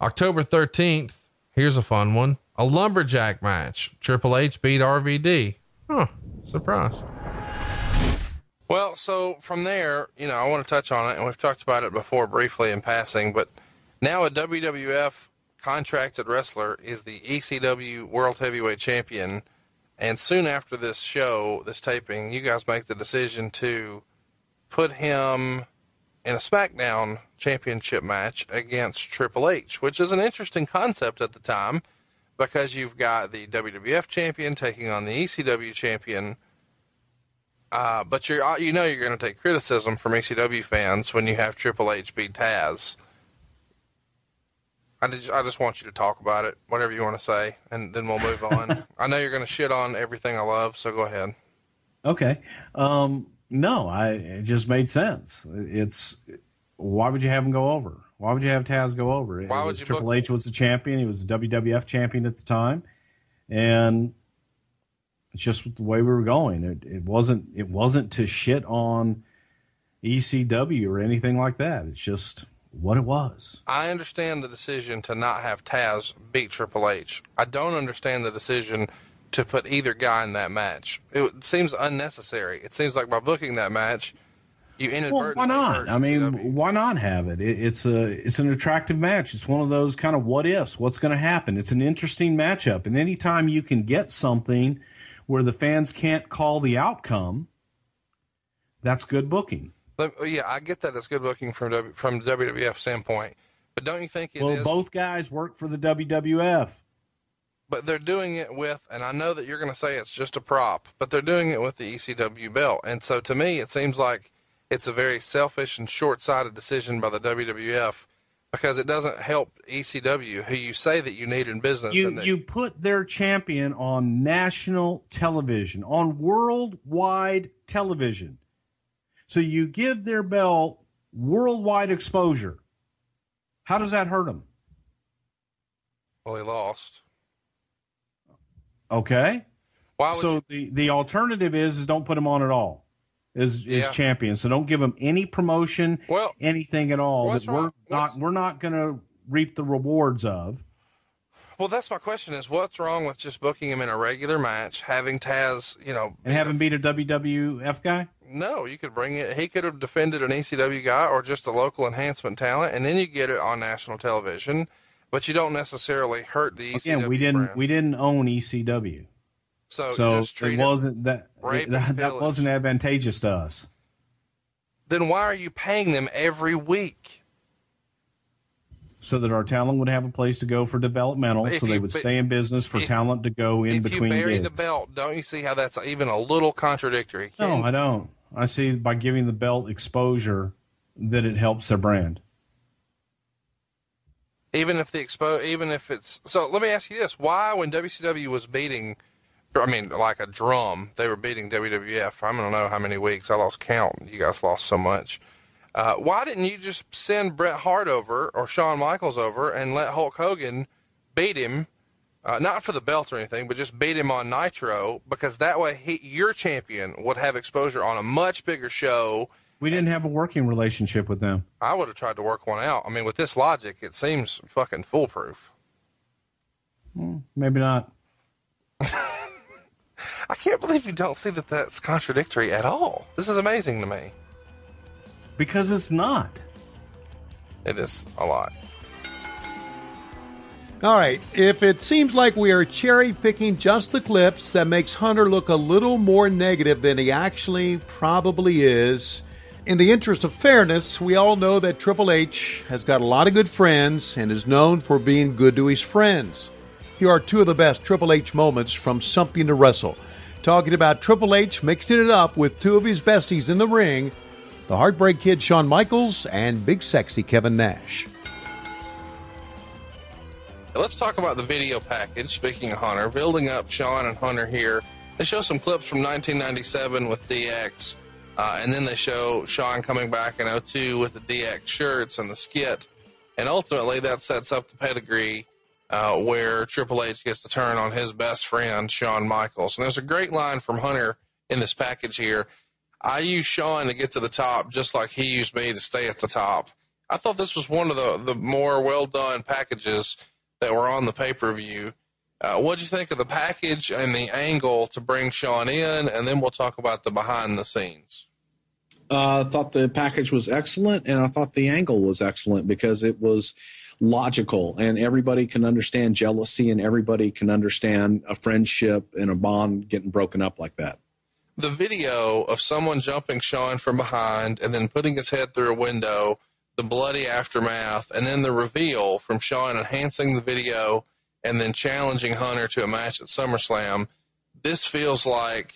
October 13th, here's a fun one a lumberjack match. Triple H beat RVD. Huh, surprise. Well, so from there, you know, I want to touch on it, and we've talked about it before briefly in passing, but now a WWF contracted wrestler is the ECW World Heavyweight Champion. And soon after this show, this taping, you guys make the decision to put him in a SmackDown championship match against Triple H, which is an interesting concept at the time because you've got the WWF champion taking on the ECW champion uh, but you're uh, you know you're going to take criticism from ECW fans when you have Triple H beat Taz. I just, I just want you to talk about it, whatever you want to say, and then we'll move on. [laughs] I know you're going to shit on everything I love, so go ahead. Okay. Um, no, I it just made sense. It's why would you have him go over? Why would you have Taz go over? Why would you Triple book- H was the champion. He was the WWF champion at the time, and it's just the way we were going. It, it wasn't it wasn't to shit on ECW or anything like that. It's just what it was. I understand the decision to not have Taz beat Triple H. I don't understand the decision to put either guy in that match. It seems unnecessary. It seems like by booking that match, you Well, inadvertently why not? I mean, why not have it? it? It's a it's an attractive match. It's one of those kind of what ifs. What's going to happen? It's an interesting matchup, and anytime you can get something where the fans can't call the outcome, that's good booking. Let- oh, yeah, I get that it's good booking from w, from WWF standpoint, but don't you think it is? well, both guys work for the WWF. but they're doing it with, and I know that you're going to say it's just a prop, but they're doing it with the ECW belt. And so to me, it seems like it's a very selfish and short sighted decision by the WWF because it doesn't help ECW, who you say that you need in business. You and that- you put their champion on national television, on worldwide television. So you give their belt worldwide exposure. How does that hurt them? well, he lost. Okay. Why So you? the the alternative is is don't put him on at all. Is is champion. So don't give him any promotion, Well, anything at all that we're wrong- what's- not we're not going to reap the rewards of. well, that's my question: is what's wrong with just booking him in a regular match, having Taz, you know, And him beat a WWF guy? No, you could bring it. He could have defended an ECW guy or just a local enhancement talent, and then you get it on national television. But you don't necessarily hurt the ECW Again, we didn't we didn't own ECW. So, so just it it. wasn't that and [laughs] that, that wasn't advantageous to us. Then why are you paying them every week? So that our talent would have a place to go for developmental, If so they you- would stay in business for if- talent to go in if between you bury gigs. the belt, don't you see how that's even a little contradictory? No, Can- I don't. I see by giving the belt exposure that it helps their brand. even if the expo, even if it's so. Let me ask you this: Why, when WCW was beating, I mean, like a drum, they were beating WWF. I don't know how many weeks. I lost count. You guys lost so much. Uh, why didn't you just send Bret Hart over or Shawn Michaels over and let Hulk Hogan beat him? Uh, not for the belt or anything, but just beat him on Nitro because that way he, your champion would have exposure on a much bigger show. We didn't have a working relationship with them. I would have tried to work one out. I mean, with this logic, it seems fucking foolproof. Maybe not. [laughs] I can't believe you don't see that that's contradictory at all. This is amazing to me. Because it's not. It is a lot. All right, if it seems like we are cherry picking just the clips that makes Hunter look a little more negative than he actually probably is, in the interest of fairness, we all know that Triple H has got a lot of good friends and is known for being good to his friends. Here are two of the best Triple H moments from Something to Wrestle. Talking about Triple H mixing it up with two of his besties in the ring, the Heartbreak Kid Shawn Michaels and Big Sexy Kevin Nash. Let's talk about the video package. Speaking of Hunter, building up Shawn and Hunter here. They show some clips from 1997 with DX, uh, and then they show Shawn coming back in 02 with the DX shirts and the skit. And ultimately, that sets up the pedigree uh, where Triple H gets to turn on his best friend, Shawn Michaels. And there's a great line from Hunter in this package here. I used Shawn to get to the top just like he used me to stay at the top. I thought this was one of the, the more well done packages that were on the pay per view. Uh, what do you think of the package and the angle to bring Shawn in? And then we'll talk about the behind the scenes. uh, thought the package was excellent, and I thought the angle was excellent because it was logical, and everybody can understand jealousy, and everybody can understand a friendship and a bond getting broken up like that. The video of someone jumping Shawn from behind and then putting his head through a window, the bloody aftermath, and then the reveal from Shawn enhancing the video and then challenging Hunter to a match at SummerSlam. This feels like,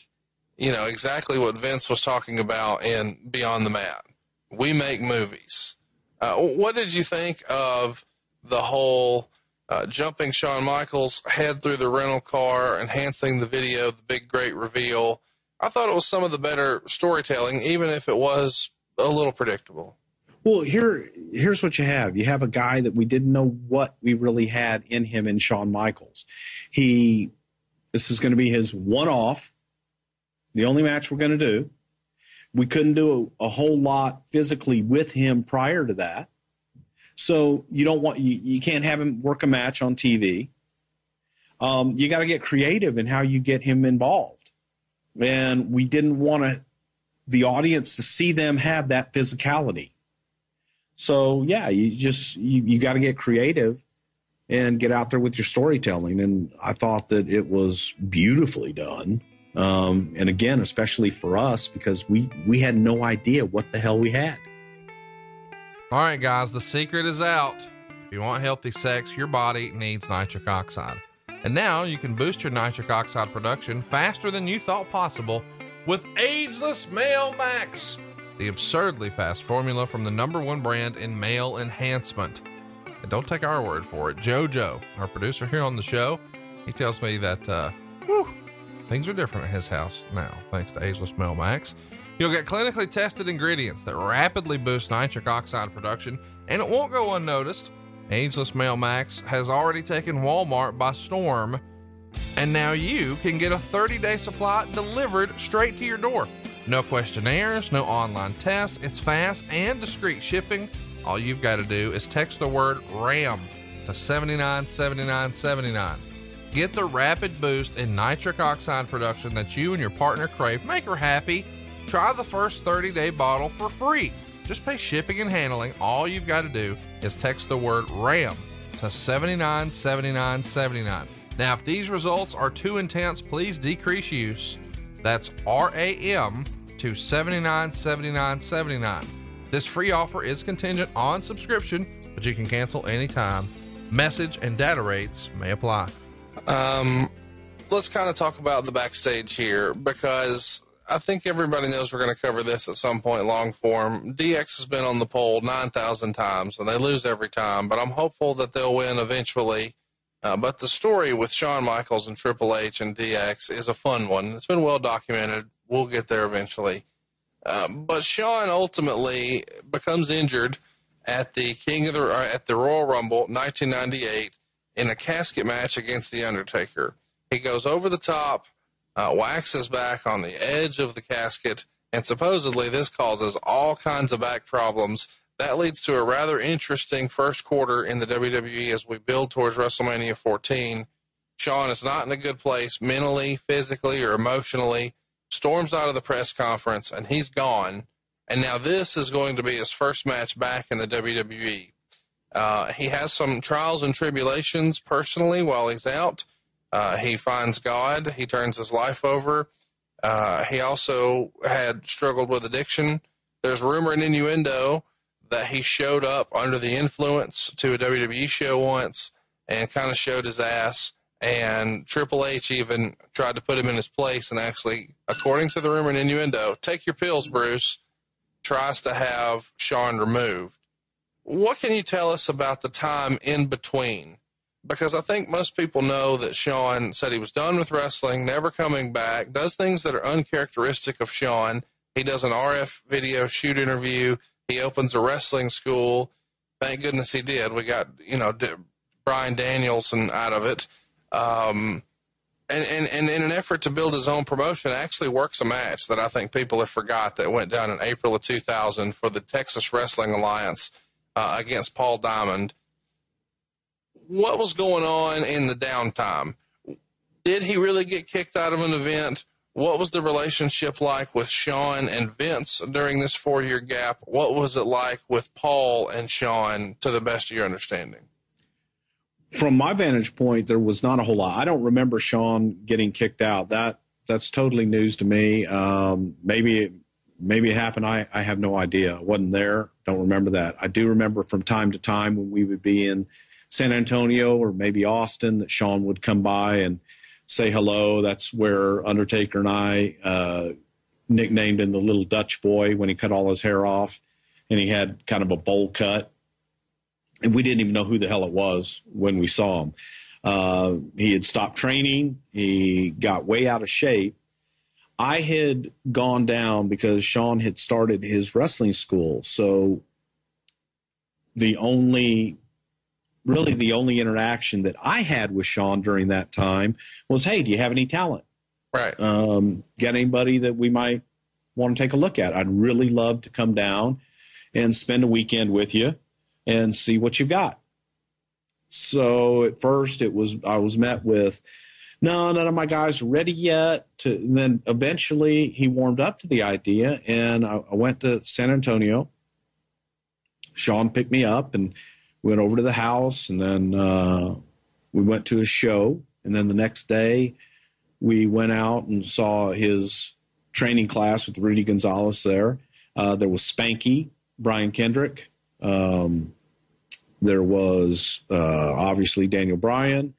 you know, exactly what Vince was talking about in Beyond the Mat. We make movies. Uh, what did you think of the whole uh, jumping Shawn Michaels head through the rental car, enhancing the video, the big great reveal? I thought it was some of the better storytelling, even if it was a little predictable. Well, here here's what you have. You have a guy that we didn't know what we really had in him in Shawn Michaels. He this is going to be his one off, the only match we're going to do. We couldn't do a, a whole lot physically with him prior to that. So you don't want you, you can't have him work a match on TV. Um, you got to get creative in how you get him involved. And we didn't want to the audience to see them have that physicality. So yeah, you just you, you got to get creative and get out there with your storytelling. And I thought that it was beautifully done. Um, and again, especially for us because we we had no idea what the hell we had. All right, guys, the secret is out. If you want healthy sex, your body needs nitric oxide. And now you can boost your nitric oxide production faster than you thought possible with Ageless Male Max, the absurdly fast formula from the number one brand in male enhancement. And don't take our word for it. JoJo, our producer here on the show, he tells me that, uh, whew, things are different at his house now, thanks to Ageless Male Max. You'll get clinically tested ingredients that rapidly boost nitric oxide production, and it won't go unnoticed. Ageless Male Max has already taken Walmart by storm, and now you can get a 30 day supply delivered straight to your door. No questionnaires, no online tests. It's fast and discreet shipping. All you've got to do is text the word RAM to 797979. Get the rapid boost in nitric oxide production that you and your partner crave. Make her happy. Try the first 30 day bottle for free. Just pay shipping and handling. All you've got to do is text the word RAM to 797979. Now, if these results are too intense, please decrease use. That's RAM to 797979. This free offer is contingent on subscription, but you can cancel anytime. Message and data rates may apply. Um, let's kind of talk about the backstage here because I think everybody knows we're going to cover this at some point long form. DX has been on the poll 9,000 times and they lose every time, but I'm hopeful that they'll win eventually. Uh, but the story with Shawn Michaels and Triple H and DX is a fun one. It's been well documented. We'll get there eventually. Um, but Shawn ultimately becomes injured at the King of the uh, at the Royal Rumble 1998 in a casket match against the Undertaker. He goes over the top, uh, waxes back on the edge of the casket, and supposedly this causes all kinds of back problems. That leads to a rather interesting first quarter in the WWE as we build towards WrestleMania 14. Shawn is not in a good place mentally, physically, or emotionally. Storms out of the press conference, and he's gone. And now this is going to be his first match back in the WWE. Uh, he has some trials and tribulations personally while he's out. Uh, he finds God. He turns his life over. Uh, he also had struggled with addiction. There's rumor and innuendo that he showed up under the influence to a WWE show once and kind of showed his ass. And Triple H even tried to put him in his place and actually, according to the rumor and innuendo, take your pills, Bruce, tries to have Shawn removed. What can you tell us about the time in between? Because I think most people know that Shawn said he was done with wrestling, never coming back, does things that are uncharacteristic of Shawn. He does an RF video shoot interview. He opens a wrestling school. Thank goodness he did. We got, you know, D- Bryan Danielson out of it. Um, and, and, and in an effort to build his own promotion, actually works a match that I think people have forgot that went down in April of 2000 for the Texas Wrestling Alliance uh, against Paul Diamond. What was going on in the downtime? Did he really get kicked out of an event? What was the relationship like with Shawn and Vince during this four year gap? What was it like with Paul and Shawn to the best of your understanding? From my vantage point, there was not a whole lot. I don't remember Shawn getting kicked out. That that's totally news to me. Um, maybe it, maybe it happened. I, I have no idea. I wasn't there. Don't remember that. I do remember from time to time when we would be in San Antonio or maybe Austin that Shawn would come by and say hello. That's where Undertaker and I uh, nicknamed him the little Dutch boy when he cut all his hair off and he had kind of a bowl cut. And we didn't even know who the hell it was when we saw him. Uh, he had stopped training. He got way out of shape. I had gone down because Shawn had started his wrestling school. So the only, really the only interaction that I had with Shawn during that time was, Hey, do you have any talent? Right. Um, get anybody that we might want to take a look at? I'd really love to come down and spend a weekend with you and see what you've got. So at first it was, I was met with, no, none of my guys are ready yet. To, and then eventually he warmed up to the idea and I, I went to San Antonio. Shawn picked me up and went over to the house and then, uh, we went to a show. And then the next day we went out and saw his training class with Rudy Gonzalez there. Uh, there was Spanky, Brian Kendrick. Um, there was uh, obviously Daniel Bryan.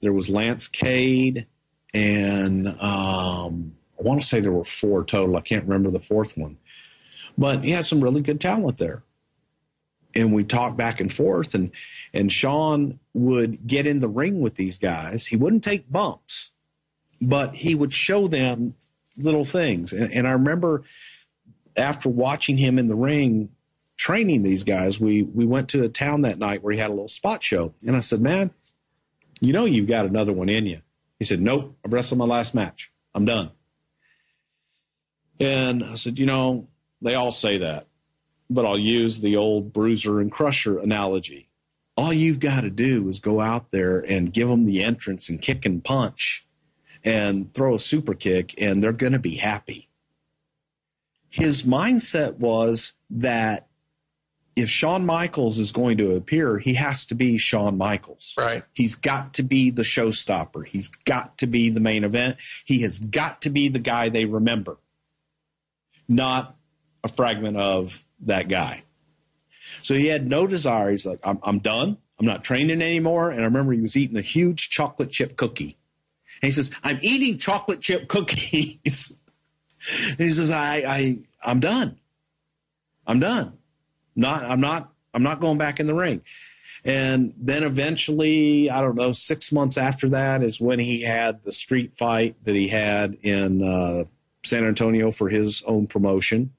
there was Lance Cade, and um, I want to say there were four total. I can't remember the fourth one, but he had some really good talent there. And we talked back and forth, and and Shawn would get in the ring with these guys. He wouldn't take bumps, but he would show them little things. And, and I remember after watching him in the ring training these guys, we we went to a town that night where he had a little spot show, and I said, "Man, you know you've got another one in you." He said, "Nope, I've wrestled my last match. I'm done." And I said, "You know, they all say that, but I'll use the old bruiser and crusher analogy. All you've got to do is go out there and give them the entrance and kick and punch." And throw a super kick, and they're going to be happy his mindset was that if Shawn Michaels is going to appear, he has to be Shawn Michaels. Right. He's got to be the showstopper. He's got to be the main event. He has got to be the guy they remember, not a fragment of that guy. So he had no desire. He's like, I'm, I'm done. I'm not training anymore. And I remember he was eating a huge chocolate chip cookie. And he says, I'm eating chocolate chip [laughs] cookies. he says, I, I, I'm done. I'm done. Not, I'm not, I'm not going back in the ring. And then eventually, I don't know, six months after that is when he had the street fight that he had in uh, San Antonio for his own promotion.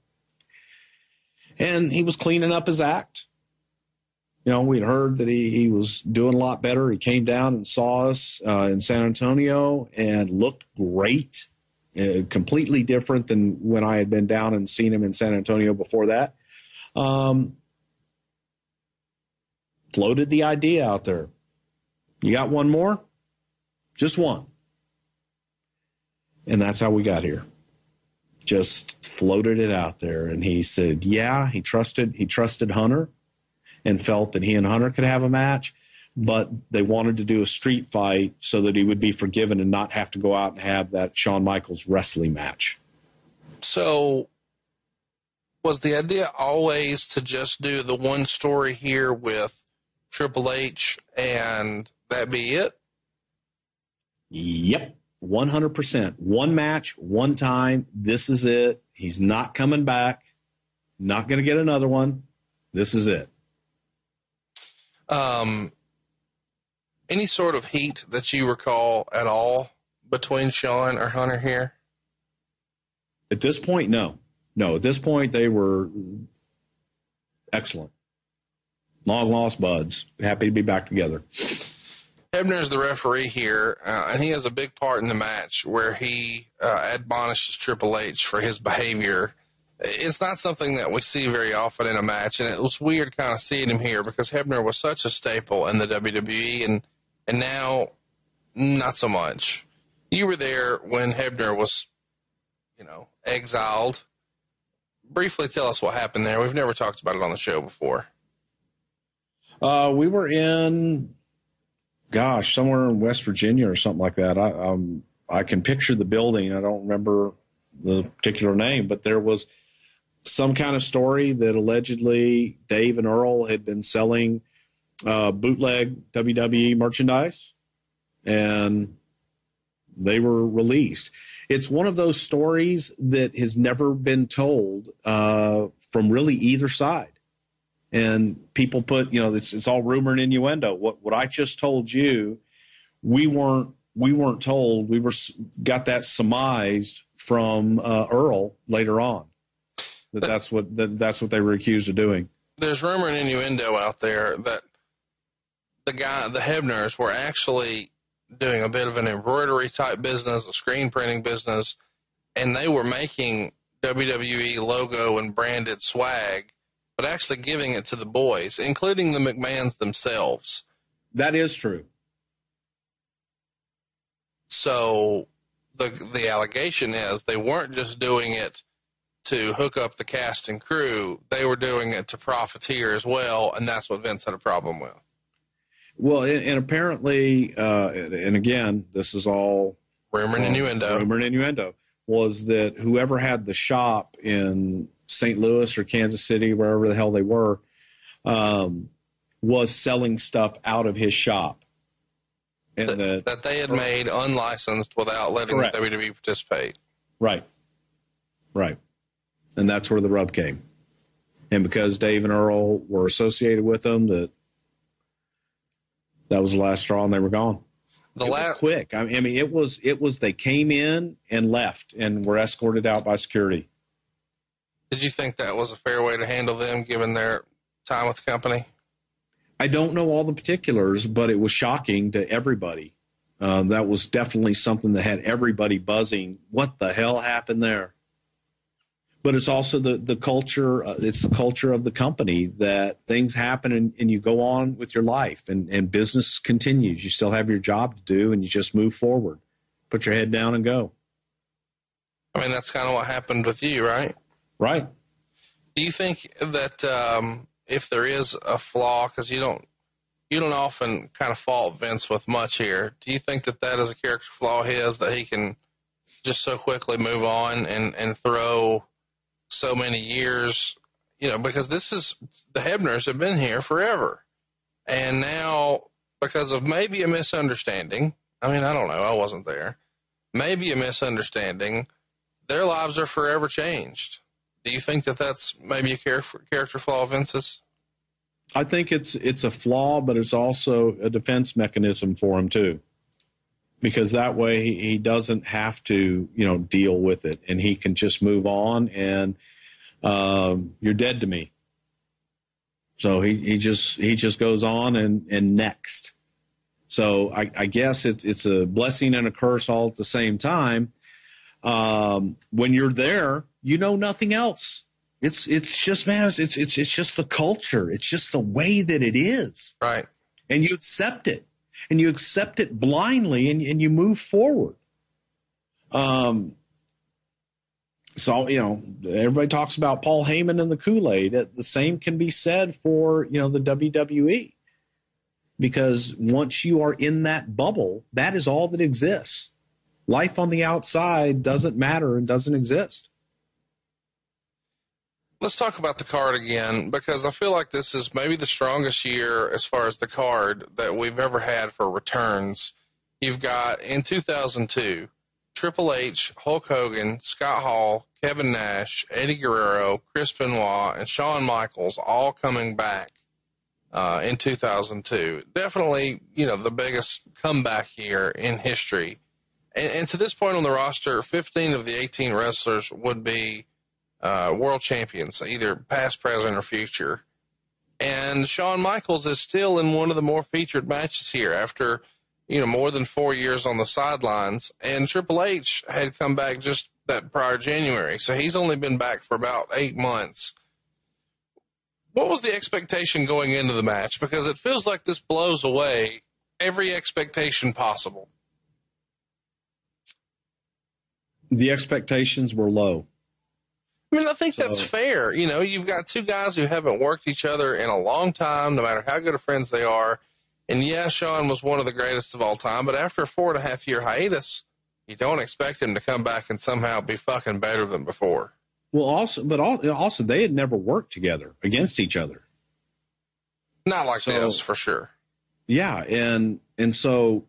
And he was cleaning up his act. You know, we'd heard that he, he was doing a lot better. He came down and saw us uh, in San Antonio and looked great, uh, completely different than when I had been down and seen him in San Antonio before that. Um, floated the idea out there. You got one more? Just one. And that's how we got here. Just floated it out there. And he said, yeah, he trusted, he trusted Hunter and felt that he and Hunter could have a match, but they wanted to do a street fight so that he would be forgiven and not have to go out and have that Shawn Michaels wrestling match. So, was the idea always to just do the one story here with Triple H and that be it? Yep. 100%. One match, one time. This is it. He's not coming back. Not going to get another one. This is it. Um, any sort of heat that you recall at all between Shawn or Hunter here? At this point, no. No, at this point, they were excellent. Long lost buds. Happy to be back together. Hebner is the referee here, uh, and he has a big part in the match where he uh, admonishes Triple H for his behavior. It's not something that we see very often in a match, and it was weird kind of seeing him here because Hebner was such a staple in the WWE, and and now not so much. You were there when Hebner was, you know, exiled. Briefly tell us what happened there. We've never talked about it on the show before. Uh, we were in, gosh, somewhere in West Virginia or something like that. I, um, I can picture the building. I don't remember the particular name, but there was some kind of story that allegedly Dave and Earl had been selling uh, bootleg WWE merchandise, and they were released. It's one of those stories that has never been told uh, from really either side. And people put, you know, it's, it's all rumor and innuendo. What what I just told you, we weren't we weren't told. We were got that surmised from uh, Earl later on that that's what that, that's what they were accused of doing. There's rumor and innuendo out there that the guy, the Hebners, were actually doing a bit of an embroidery type business, a screen printing business, and they were making WWE logo and branded swag, but actually giving it to the boys, including the McMahons themselves. That is true. So the the allegation is they weren't just doing it to hook up the cast and crew; they were doing it to profiteer as well, and that's what Vince had a problem with. Well, and, and apparently, uh, and, again, this is all Rumor and innuendo. Rumor and innuendo was that whoever had the shop in St. Louis or Kansas City, wherever the hell they were, um, was selling stuff out of his shop. and that, the that they had made unlicensed without letting Correct. the WWE participate. Right. Right. And that's where the rub came. And because Dave and Earl were associated with them, that that was the last straw and they were gone. The last quick. I mean, I mean, it was it was they came in and left and were escorted out by security. Did you think that was a fair way to handle them given their time with the company? I don't know all the particulars, but it was shocking to everybody. Uh, that was definitely something that had everybody buzzing. What the hell happened there? But it's also the the culture. Uh, it's the culture of the company that things happen and, and you go on with your life and and business continues. You still have your job to do and you just move forward. Put your head down and go. I mean, that's kind of what happened with you, right? Right. Do you think that um, if there is a flaw, because you don't you don't often kind of fault Vince with much here, do you think that that is a character flaw his that he can just so quickly move on and and throw so many years, you know, because this is the Hebners have been here forever, and now because of maybe a misunderstanding. I mean, I don't know, I wasn't there. Maybe a misunderstanding. Their lives are forever changed. Do you think that that's maybe a character character flaw of Vince's? I think it's it's a flaw, but it's also a defense mechanism for him too, because that way he, he doesn't have to you know deal with it, and he can just move on. And um, you're dead to me. So he, he just he just goes on and and next. So I, I guess it's it's a blessing and a curse all at the same time. Um, when you're there, you know nothing else. It's it's just man, it's it's it's just the culture. It's just the way that it is, Right. and you accept it, and you accept it blindly, and and you move forward. Um. So you know, everybody talks about Paul Heyman and the Kool Aid. The same can be said for you know the WWE, because once you are in that bubble, that is all that exists. Life on the outside doesn't matter and doesn't exist. Let's talk about the card again because I feel like this is maybe the strongest year as far as the card that we've ever had for returns. You've got in 2002 Triple H, Hulk Hogan, Scott Hall, Kevin Nash, Eddie Guerrero, Chris Benoit, and Shawn Michaels all coming back uh, in 2002. Definitely, you know, the biggest comeback year in history. And, and to this point on the roster, 15 of the 18 wrestlers would be uh, world champions, either past, present, or future. And Shawn Michaels is still in one of the more featured matches here after, you know, more than four years on the sidelines. And Triple H had come back just that prior January. So he's only been back for about eight months. What was the expectation going into the match? Because it feels like this blows away every expectation possible. The expectations were low. I mean, I think that's fair. You know, you've got two guys who haven't worked each other in a long time, no matter how good of friends they are. And yeah, Shawn was one of the greatest of all time, but after a four and a half year hiatus, you don't expect him to come back and somehow be fucking better than before. Well, also, but also they had never worked together against each other. Not like So- this, for sure. Yeah, and and so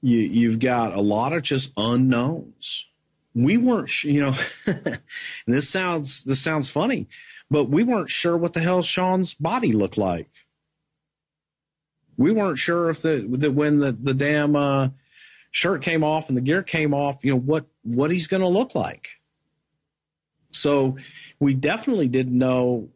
you you've got a lot of just unknowns. We weren't, you know, [laughs] this sounds this sounds funny, but we weren't sure what the hell Shawn's body looked like. We weren't sure if the, the when the the damn uh, shirt came off and the gear came off, you know what what he's going to look like. So we definitely didn't know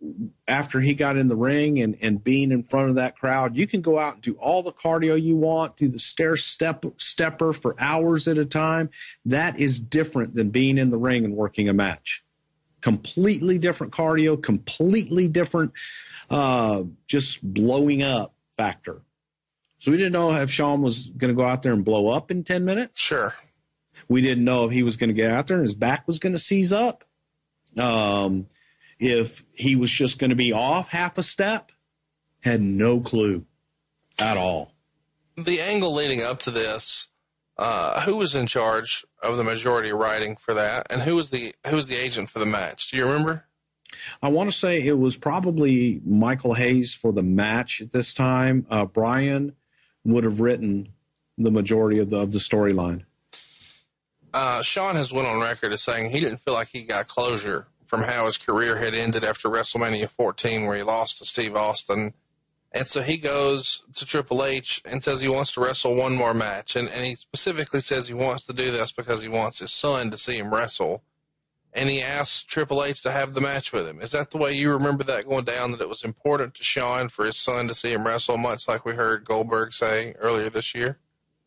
after he got in the ring and, and being in front of that crowd. You can go out and do all the cardio you want, do the stair step stepper for hours at a time. That is different than being in the ring and working a match. Completely different cardio, completely different uh, just blowing up factor. So we didn't know if Shawn was going to go out there and blow up in 10 minutes. Sure. We didn't know if he was going to get out there and his back was going to seize up. Um, if he was just going to be off half a step, had no clue at all. The angle leading up to this, uh, who was in charge of the majority writing for that, and who was the who was the agent for the match? Do you remember? I want to say it was probably Michael Hayes for the match at this time. Uh, Brian would have written the majority of the of the storyline. Uh, Shawn has went on record as saying he didn't feel like he got closure from how his career had ended after WrestleMania 14, where he lost to Steve Austin. And so he goes to Triple H and says he wants to wrestle one more match. And, and he specifically says he wants to do this because he wants his son to see him wrestle. And he asks Triple H to have the match with him. Is that the way you remember that going down? That it was important to Shawn for his son to see him wrestle, much like we heard Goldberg say earlier this year?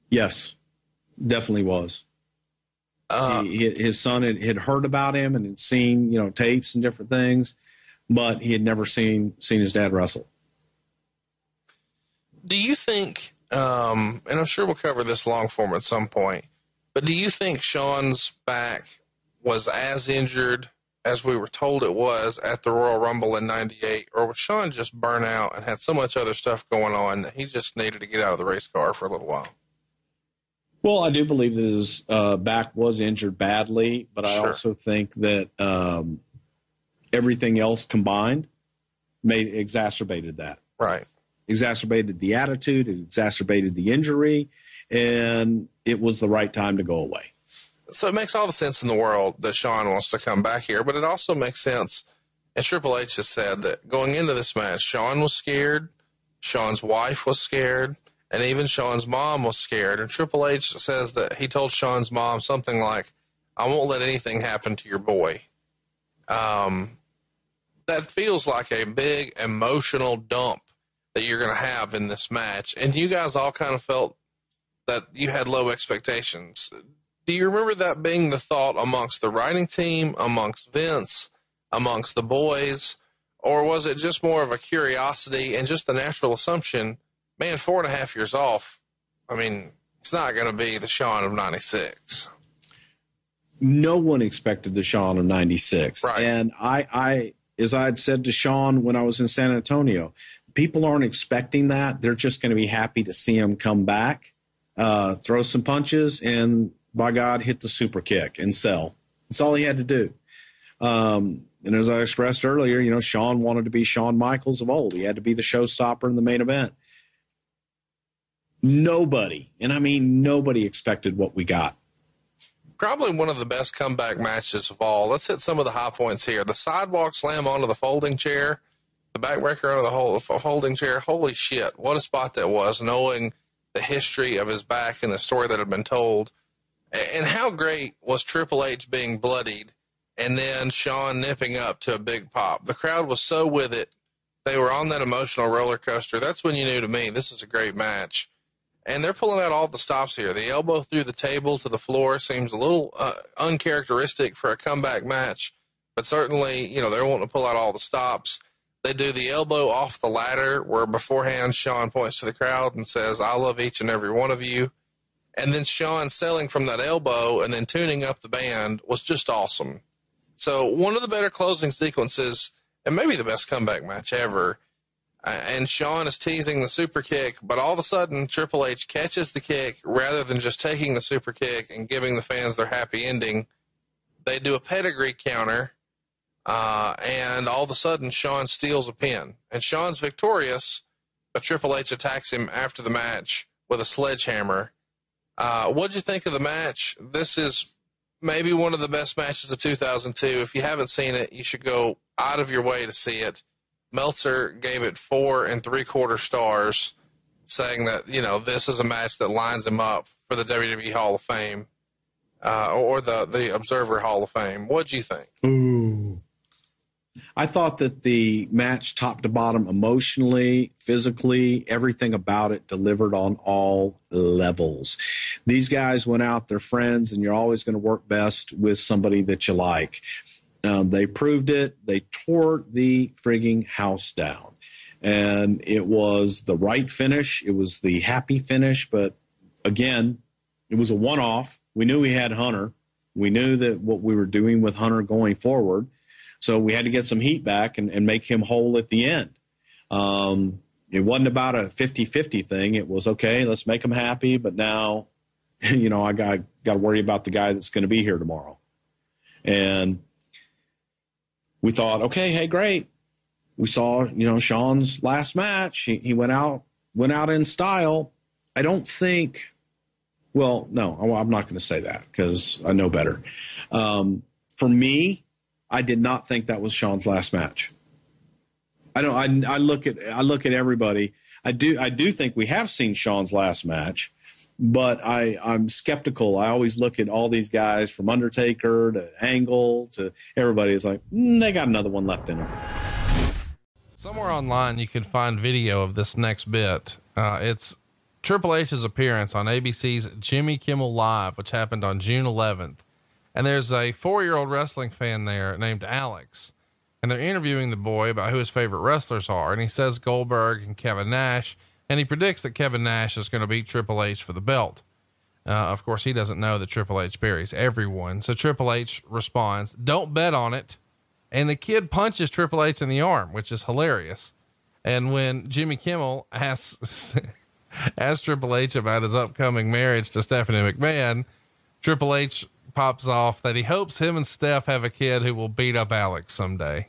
Yes, definitely was. Uh, he, his son had, had heard about him and had seen you know tapes and different things, but he had never seen seen his dad wrestle. do you think, um, and I'm sure we'll cover this long form at some point, but do you think Shawn's back was as injured as we were told it was at the Royal Rumble in 98, or was Shawn just burnt out and had so much other stuff going on that he just needed to get out of the race car for a little while? Well, I do believe that his uh, back was injured badly, but I Sure. also think that um, everything else combined made exacerbated that. Right. Exacerbated the attitude, it exacerbated the injury, and it was the right time to go away. So it makes all the sense in the world that Shawn wants to come back here, but it also makes sense. And Triple H has said that going into this match, Shawn was scared, Shawn's wife was scared, and even Shawn's mom was scared. And Triple H says that he told Shawn's mom something like, I won't let anything happen to your boy. Um, that feels like a big emotional dump that you're going to have in this match. And you guys all kind of felt that you had low expectations. Do you remember that being the thought amongst the writing team, amongst Vince, amongst the boys, or was it just more of a curiosity and just the natural assumption? Man, four and a half years off. I mean, it's not going to be the Shawn of '96. no one expected the Shawn of 96. Right. And I, I, as I had said to Shawn when I was in San Antonio, people aren't expecting that. They're just going to be happy to see him come back, uh, throw some punches, and by God, hit the super kick and sell. That's all he had to do. Um, and as I expressed earlier, you know, Shawn wanted to be Shawn Michaels of old. He had to be the showstopper in the main event. Nobody, and I mean nobody, expected what we got. Probably one of the best comeback matches of all. Let's hit some of the high points here. The sidewalk slam onto the folding chair, the backbreaker onto the whole folding chair. Holy shit! What a spot that was. Knowing the history of his back and the story that had been told, and how great was Triple H being bloodied, and then Shawn nipping up to a big pop. The crowd was so with it. They were on that emotional roller coaster. That's when you knew to me this is a great match and they're pulling out all the stops here. The elbow through the table to the floor seems a little uh, uncharacteristic for a comeback match, but certainly, you know, they're wanting to pull out all the stops. They do the elbow off the ladder, where beforehand Shawn points to the crowd and says, I love each and every one of you. And then Shawn selling from that elbow and then tuning up the band was just awesome. So, one of the better closing sequences, and maybe the best comeback match ever. And Shawn is teasing the super kick, but all of a sudden Triple H catches the kick rather than just taking the super kick and giving the fans their happy ending. They do a pedigree counter, uh, and all of a sudden Shawn steals a pin, and Shawn's victorious, but Triple H attacks him after the match with a sledgehammer. Uh, what'd you think of the match? This is maybe one of the best matches of 2002. If you haven't seen it, you should go out of your way to see it. Meltzer gave it four and three quarter stars, saying that you know this is a match that lines him up for the WWE Hall of Fame uh, or the the Observer Hall of Fame. What'd you think? Ooh. I thought that the match, top to bottom, emotionally, physically, everything about it delivered on all levels. These guys went out, they're friends, and you're always going to work best with somebody that you like. Um, they proved it. They tore the frigging house down. And it was the right finish. It was the happy finish. But again, it was a one off. We knew we had Hunter. We knew that what we were doing with Hunter going forward. So we had to get some heat back and, and make him whole at the end. Um, it wasn't about a 50 50 thing. It was okay, let's make him happy. But now, [laughs] you know, I got, got to worry about the guy that's going to be here tomorrow. And we thought, okay, hey, great. We saw, you know, Shawn's last match. He, he went out, went out in style. I don't think Well, no, I'm not going to say that because I know better. Um, for me, I did not think that was Shawn's last match. I don't. I, I look at I look at everybody. I do. I do think we have seen Shawn's last match, but I I'm skeptical. I always look at all these guys from Undertaker to Angle to everybody is like mm, they got another one left in them. Somewhere online, you can find video of this next bit. Uh, it's Triple H's appearance on ABC's Jimmy Kimmel Live, which happened on June 11th. And there's a four year old wrestling fan there named Alex. And they're interviewing the boy about who his favorite wrestlers are. And he says Goldberg and Kevin Nash. And he predicts that Kevin Nash is going to beat Triple H for the belt. Uh, of course, he doesn't know that Triple H buries everyone. So Triple H responds, Don't bet on it. And the kid punches Triple H in the arm, which is hilarious. And when Jimmy Kimmel asks, [laughs] asks Triple H about his upcoming marriage to Stephanie McMahon, Triple H pops off that he hopes him and Steph have a kid who will beat up Alex someday.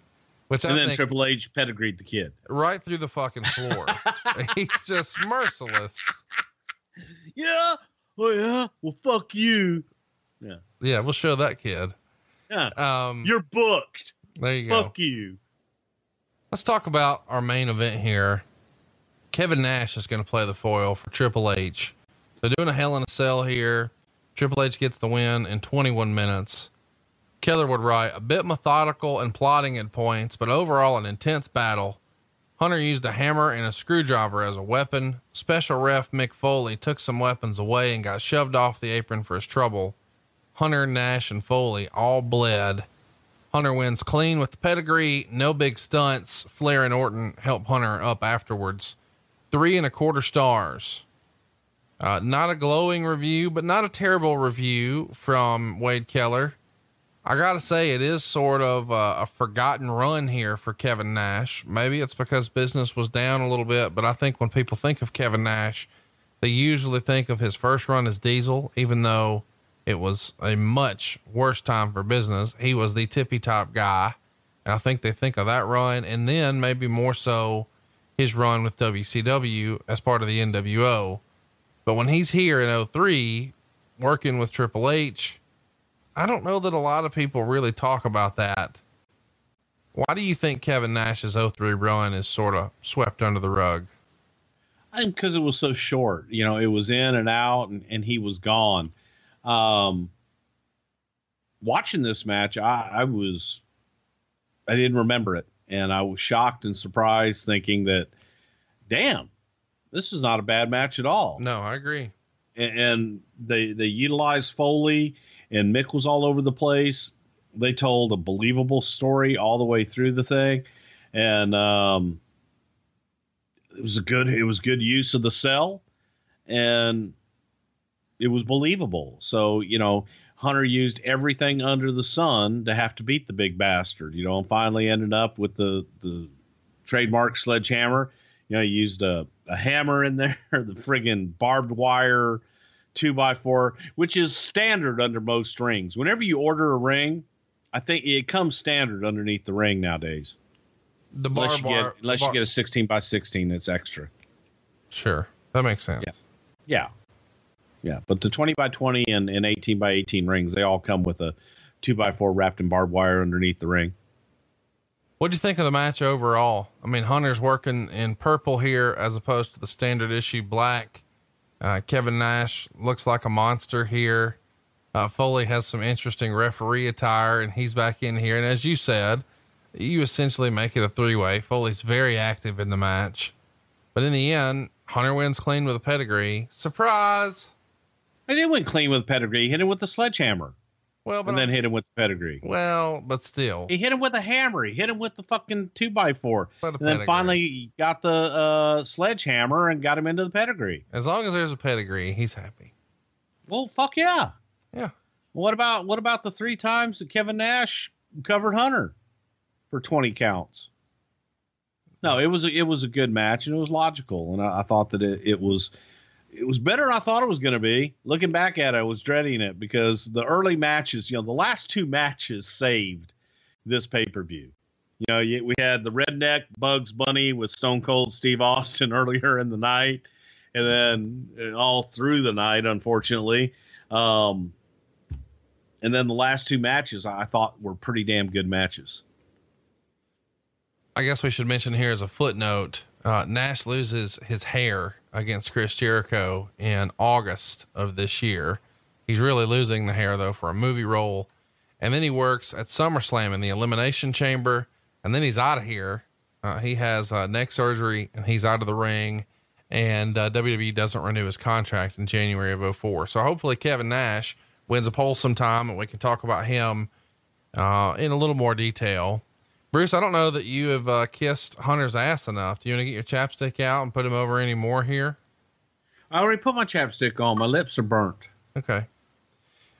Which And I then think Triple H pedigreed the kid. right through the fucking floor. [laughs] He's just merciless. Yeah. Oh yeah. Well, fuck you. Yeah, Yeah. we'll show that kid. Yeah. Um, You're booked. there you go. Fuck you. Let's talk about our main event here. Kevin Nash is going to play the foil for Triple H. They're doing a Hell in a Cell here. Triple H gets the win in 21 minutes. Keller would write a bit methodical and plotting at points, but overall an intense battle. Hunter used a hammer and a screwdriver as a weapon. Special ref Mick Foley took some weapons away and got shoved off the apron for his trouble. Hunter, Nash, and Foley all bled. Hunter wins clean with the pedigree, no big stunts. Flair and Orton help Hunter up afterwards. Three and a quarter stars. Uh, not a glowing review, but not a terrible review from Wade Keller. I gotta say, it is sort of a, a forgotten run here for Kevin Nash. Maybe it's because business was down a little bit, but I think when people think of Kevin Nash, they usually think of his first run as Diesel, even though it was a much worse time for business. He was the tippy top guy. And I think they think of that run and then maybe more so his run with WCW as part of the NWO. But when he's here in 03 working with Triple H, I don't know that a lot of people really talk about that. Why do you think Kevin Nash's 03 run is sort of swept under the rug? I think because it was so short. You know, it was in and out, and, and he was gone. Um, watching this match, I, I was, I didn't remember it, and I was shocked and surprised, thinking that, damn, this is not a bad match at all. No, I agree. and, and they they utilized Foley and Mick was all over the place. They told a believable story all the way through the thing, and um, it was a good it was good use of the cell, and it was believable. So you know. Hunter used everything under the sun to have to beat the big bastard, you know, and finally ended up with the the trademark sledgehammer. You know, he used a, a hammer in there, [laughs] the friggin' barbed wire two by four, which is standard under most rings. Whenever you order a ring, I think it comes standard underneath the ring nowadays. The Unless you wire, get unless bar- you get a sixteen by sixteen that's extra. sure, that makes sense. Yeah. Yeah. Yeah. But the twenty by twenty and, and eighteen by eighteen rings, they all come with a two by four wrapped in barbed wire underneath the ring. What'd you think of the match overall? I mean, Hunter's working in purple here as opposed to the standard issue black. Uh, Kevin Nash looks like a monster here. Uh, Foley has some interesting referee attire and he's back in here. And as you said, you essentially make it a three way. Foley's very active in the match, but in the end, Hunter wins clean with a pedigree. Surprise. He didn't win clean with pedigree. He hit him with the sledgehammer Well, but and then I- hit him with the pedigree. well, but still, He hit him with a hammer. He hit him with the fucking two by four. And then finally he got the uh, sledgehammer and got him into the pedigree. as long as there's a pedigree, he's happy. Well, fuck yeah. Yeah. What about what about the three times that Kevin Nash covered Hunter for twenty counts? No, it was a, it was a good match and it was logical, and I, I thought that it, it was it was better than I thought it was going to be. Looking back at it, I was dreading it because the early matches, you know, the last two matches saved this pay per view. You know, we had the redneck Bugs Bunny with Stone Cold Steve Austin [laughs] earlier in the night, and then uh, all through the night, unfortunately. Um, and then the last two matches I thought were pretty damn good matches. I guess we should mention here as a footnote, uh, Nash loses his hair against Chris Jericho in August of this year. He's really losing the hair though for a movie role. And then he works at SummerSlam in the Elimination Chamber. And then he's out of here. Uh, he has uh, neck surgery and he's out of the ring. And uh, WWE doesn't renew his contract in January of 04. So hopefully Kevin Nash wins a poll sometime and we can talk about him uh, in a little more detail. Bruce, I don't know that you have uh, kissed Hunter's ass enough. Do you want to get your chapstick out and put him over any more here? I already put my chapstick on. My lips are burnt. Okay.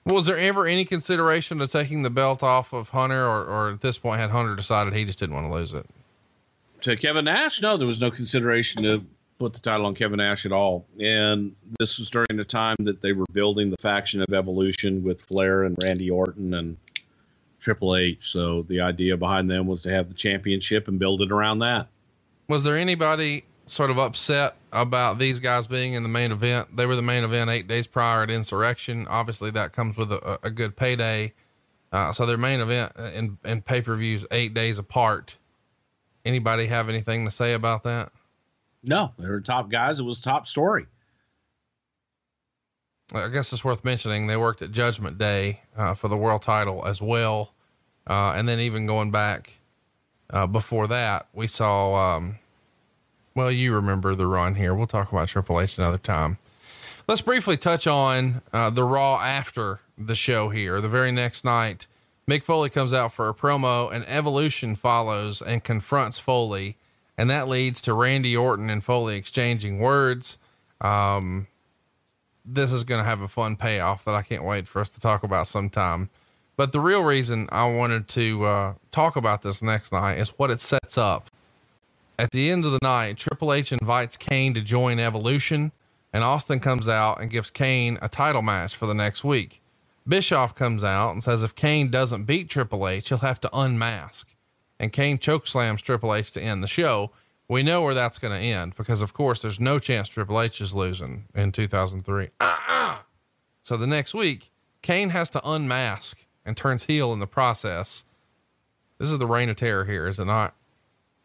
Was there ever any consideration to taking the belt off of Hunter, or, or at this point had Hunter decided he just didn't want to lose it? To Kevin Nash, no, there was no consideration to put the title on Kevin Nash at all. And this was during the time that they were building the faction of Evolution with Flair and Randy Orton and Triple H. So the idea behind them was to have the championship and build it around that. Was there anybody sort of upset about these guys being in the main event? They were the main event eight days prior at Insurrextion. Obviously, that comes with a, a good payday. Uh, so their main event and, and pay per views eight days apart. Anybody have anything to say about that? No, they were top guys. It was top story. I guess it's worth mentioning they worked at Judgment Day uh, for the world title as well. Uh, and then even going back uh, before that, we saw, um, well, you remember the run here. We'll talk about Triple H another time. Let's briefly touch on uh, the Raw after the show here. The very next night, Mick Foley comes out for a promo, and Evolution follows and confronts Foley. And that leads to Randy Orton and Foley exchanging words. Um, this is going to have a fun payoff that I can't wait for us to talk about sometime. But the real reason I wanted to uh, talk about this next night is what it sets up. At the end of the night, Triple H invites Kane to join Evolution, and Austin comes out and gives Kane a title match for the next week. Bischoff comes out and says if Kane doesn't beat Triple H, he'll have to unmask. And Kane chokeslams Triple H to end the show. We know where that's going to end because, of course, there's no chance Triple H is losing in 2003. Uh-uh. So the next week, Kane has to unmask and turns heel in the process. This is the reign of terror here, is it not?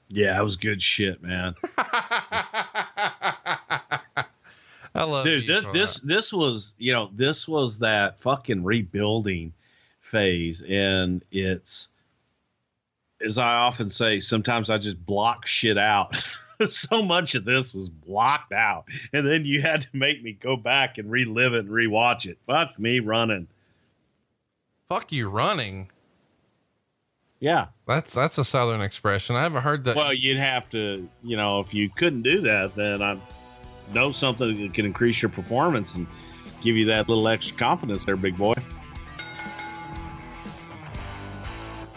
Yeah, it was good shit, man. [laughs] I love Dude, this this that. this was, you know, this was that fucking rebuilding phase and it's as I often say, sometimes I just block shit out. [laughs] so much of this was blocked out. And then you had to make me go back and relive it and rewatch it. Fuck me running. Fuck you running. Yeah. That's that's a southern expression. I haven't heard that. Well, you'd have to, you know, if you couldn't do that, then I know something that can increase your performance and give you that little extra confidence there, big boy.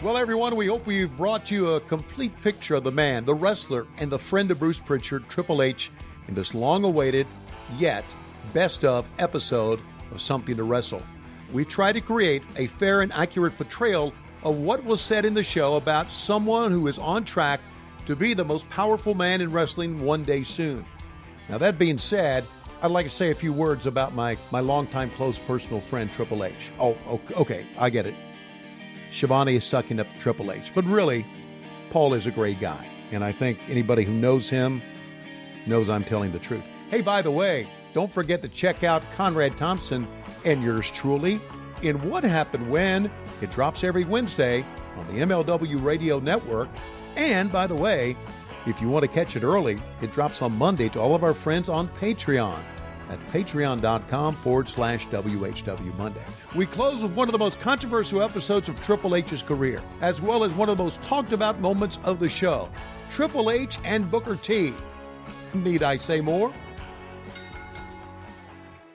Well, everyone, we hope we've brought you a complete picture of the man, the wrestler, and the friend of Bruce Pritchard, Triple H, in this long awaited, yet best of episode of Something to Wrestle. We've tried to create a fair and accurate portrayal of what was said in the show about someone who is on track to be the most powerful man in wrestling one day soon. Now, that being said, I'd like to say a few words about my, my longtime close personal friend, Triple H. Oh, okay, okay I get it. Schiavone is sucking up to Triple H. But really, Paul is a great guy. And I think anybody who knows him knows I'm telling the truth. Hey, by the way, don't forget to check out Conrad Thompson and yours truly in What Happened When. It drops every Wednesday on the MLW Radio Network. And by the way, if you want to catch it early, it drops on Monday to all of our friends on Patreon at patreon.com forward slash WHW Monday. We close with one of the most controversial episodes of Triple H's career, as well as one of the most talked about moments of the show Triple H and Booker T. Need I say more?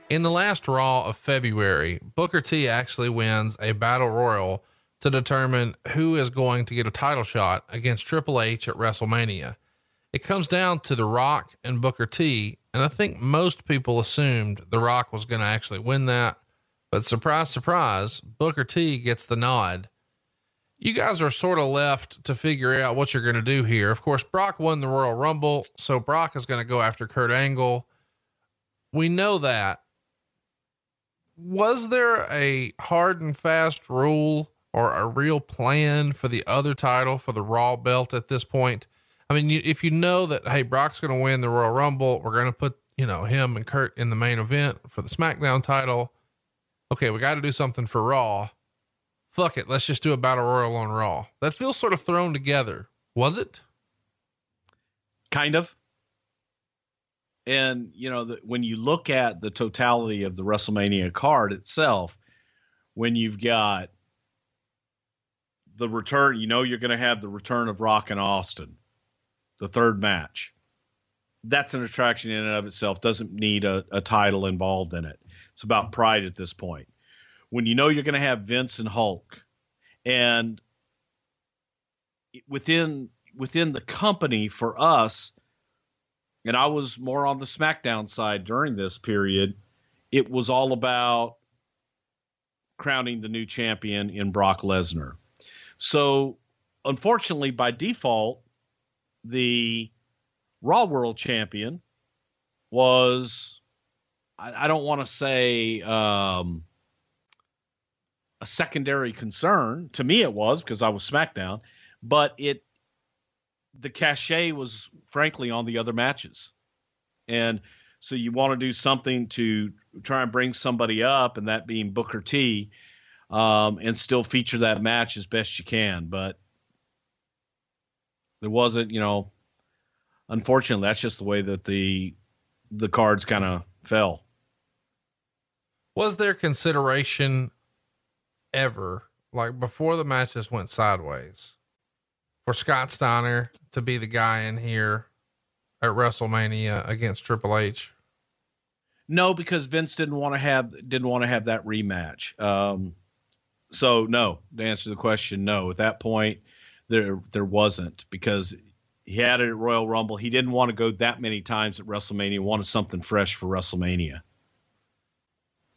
In the last Raw of February, Booker T actually wins a battle royal to determine who is going to get a title shot against Triple H at WrestleMania. It comes down to The Rock and Booker T, and I think most people assumed The Rock was going to actually win that. But surprise, surprise, Booker T gets the nod. You guys are sort of left to figure out what you're going to do here. Of course, Brock won the Royal Rumble, so Brock is going to go after Kurt Angle. we know that. Was there a hard and fast rule or a real plan for the other title for the Raw belt at this point? I mean, you, if you know that, hey, Brock's going to win the Royal Rumble, we're going to put, you know, him and Kurt in the main event for the SmackDown title. Okay, we got to do something for Raw. Fuck it. Let's just do a battle royal on Raw. That feels sort of thrown together. Was it? kind of. And you know, the, when you look at the totality of the WrestleMania card itself, when you've got the return, you know, you're going to have the return of Rock and Austin, the third match. That's an attraction in and of itself. Doesn't need a, a title involved in it. It's about pride at this point. When you know you're going to have Vince and Hulk, and within within the company for us, and I was more on the SmackDown side during this period, it was all about crowning the new champion in Brock Lesnar. So, unfortunately, by default, the Raw World Champion was, I, I don't want to say um, a secondary concern. To me, it was because I was SmackDown, but it the cachet was frankly on the other matches. And so you want to do something to try and bring somebody up, and that being Booker T, um, and still feature that match as best you can. But there wasn't, you know, unfortunately, that's just the way that the the cards kind of fell. Was there consideration ever, like before the matches went sideways, for Scott Steiner to be the guy in here at WrestleMania against Triple H? No, because Vince didn't want to have didn't want to have that rematch. Um, so no, to answer the question, no. At that point, there there wasn't because he had it at Royal Rumble. He didn't want to go that many times at WrestleMania. He wanted something fresh for WrestleMania.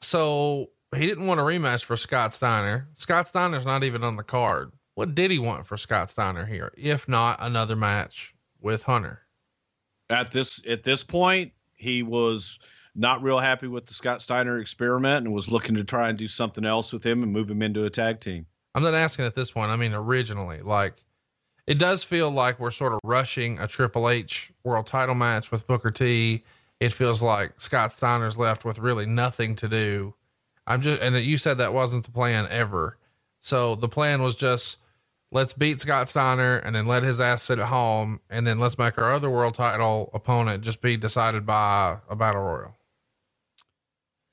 So he didn't want a rematch for Scott Steiner. Scott Steiner's not even on the card. What did he want for Scott Steiner here, if not another match with Hunter? At this at this point, he was not real happy with the Scott Steiner experiment and was looking to try and do something else with him and move him into a tag team. I'm not asking at this point. I mean, originally, like it does feel like we're sort of rushing a Triple H world title match with Booker T. It feels like Scott Steiner's left with really nothing to do. I'm just, and you said that wasn't the plan ever. So the plan was just let's beat Scott Steiner and then let his ass sit at home. And then let's make our other world title opponent just be decided by a battle royal.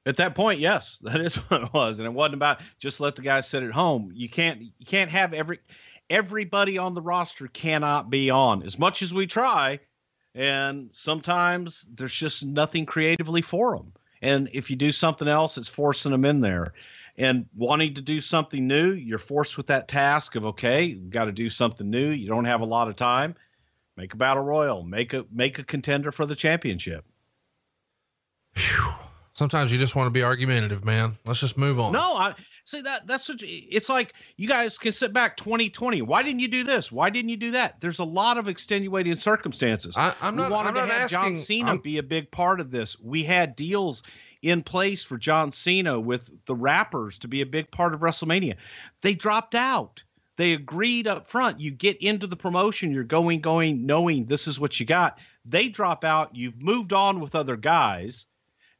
At that point, yes, [laughs] that is what it was, and it wasn't about just let the guy sit at home. You can't you can't have every everybody on the roster cannot be on as much as we try, and sometimes there's just nothing creatively for them. And if you do something else, it's forcing them in there. And wanting to do something new, you're forced with that task of okay, you've got to do something new. You don't have a lot of time. Make a battle royal. Make a make a contender for the championship. Whew. Sometimes you just want to be argumentative, man. Let's just move on. No, I see that that's what it's like. You guys can sit back 2020. Why didn't you do this? Why didn't you do that? There's a lot of extenuating circumstances. I, I'm we not. wanted I'm to have asking. John Cena I'm- be a big part of this. We had deals in place for John Cena with the rappers to be a big part of WrestleMania. They dropped out. They agreed up front. You get into the promotion, you're going, going, knowing this is what you got. They drop out. You've moved on with other guys.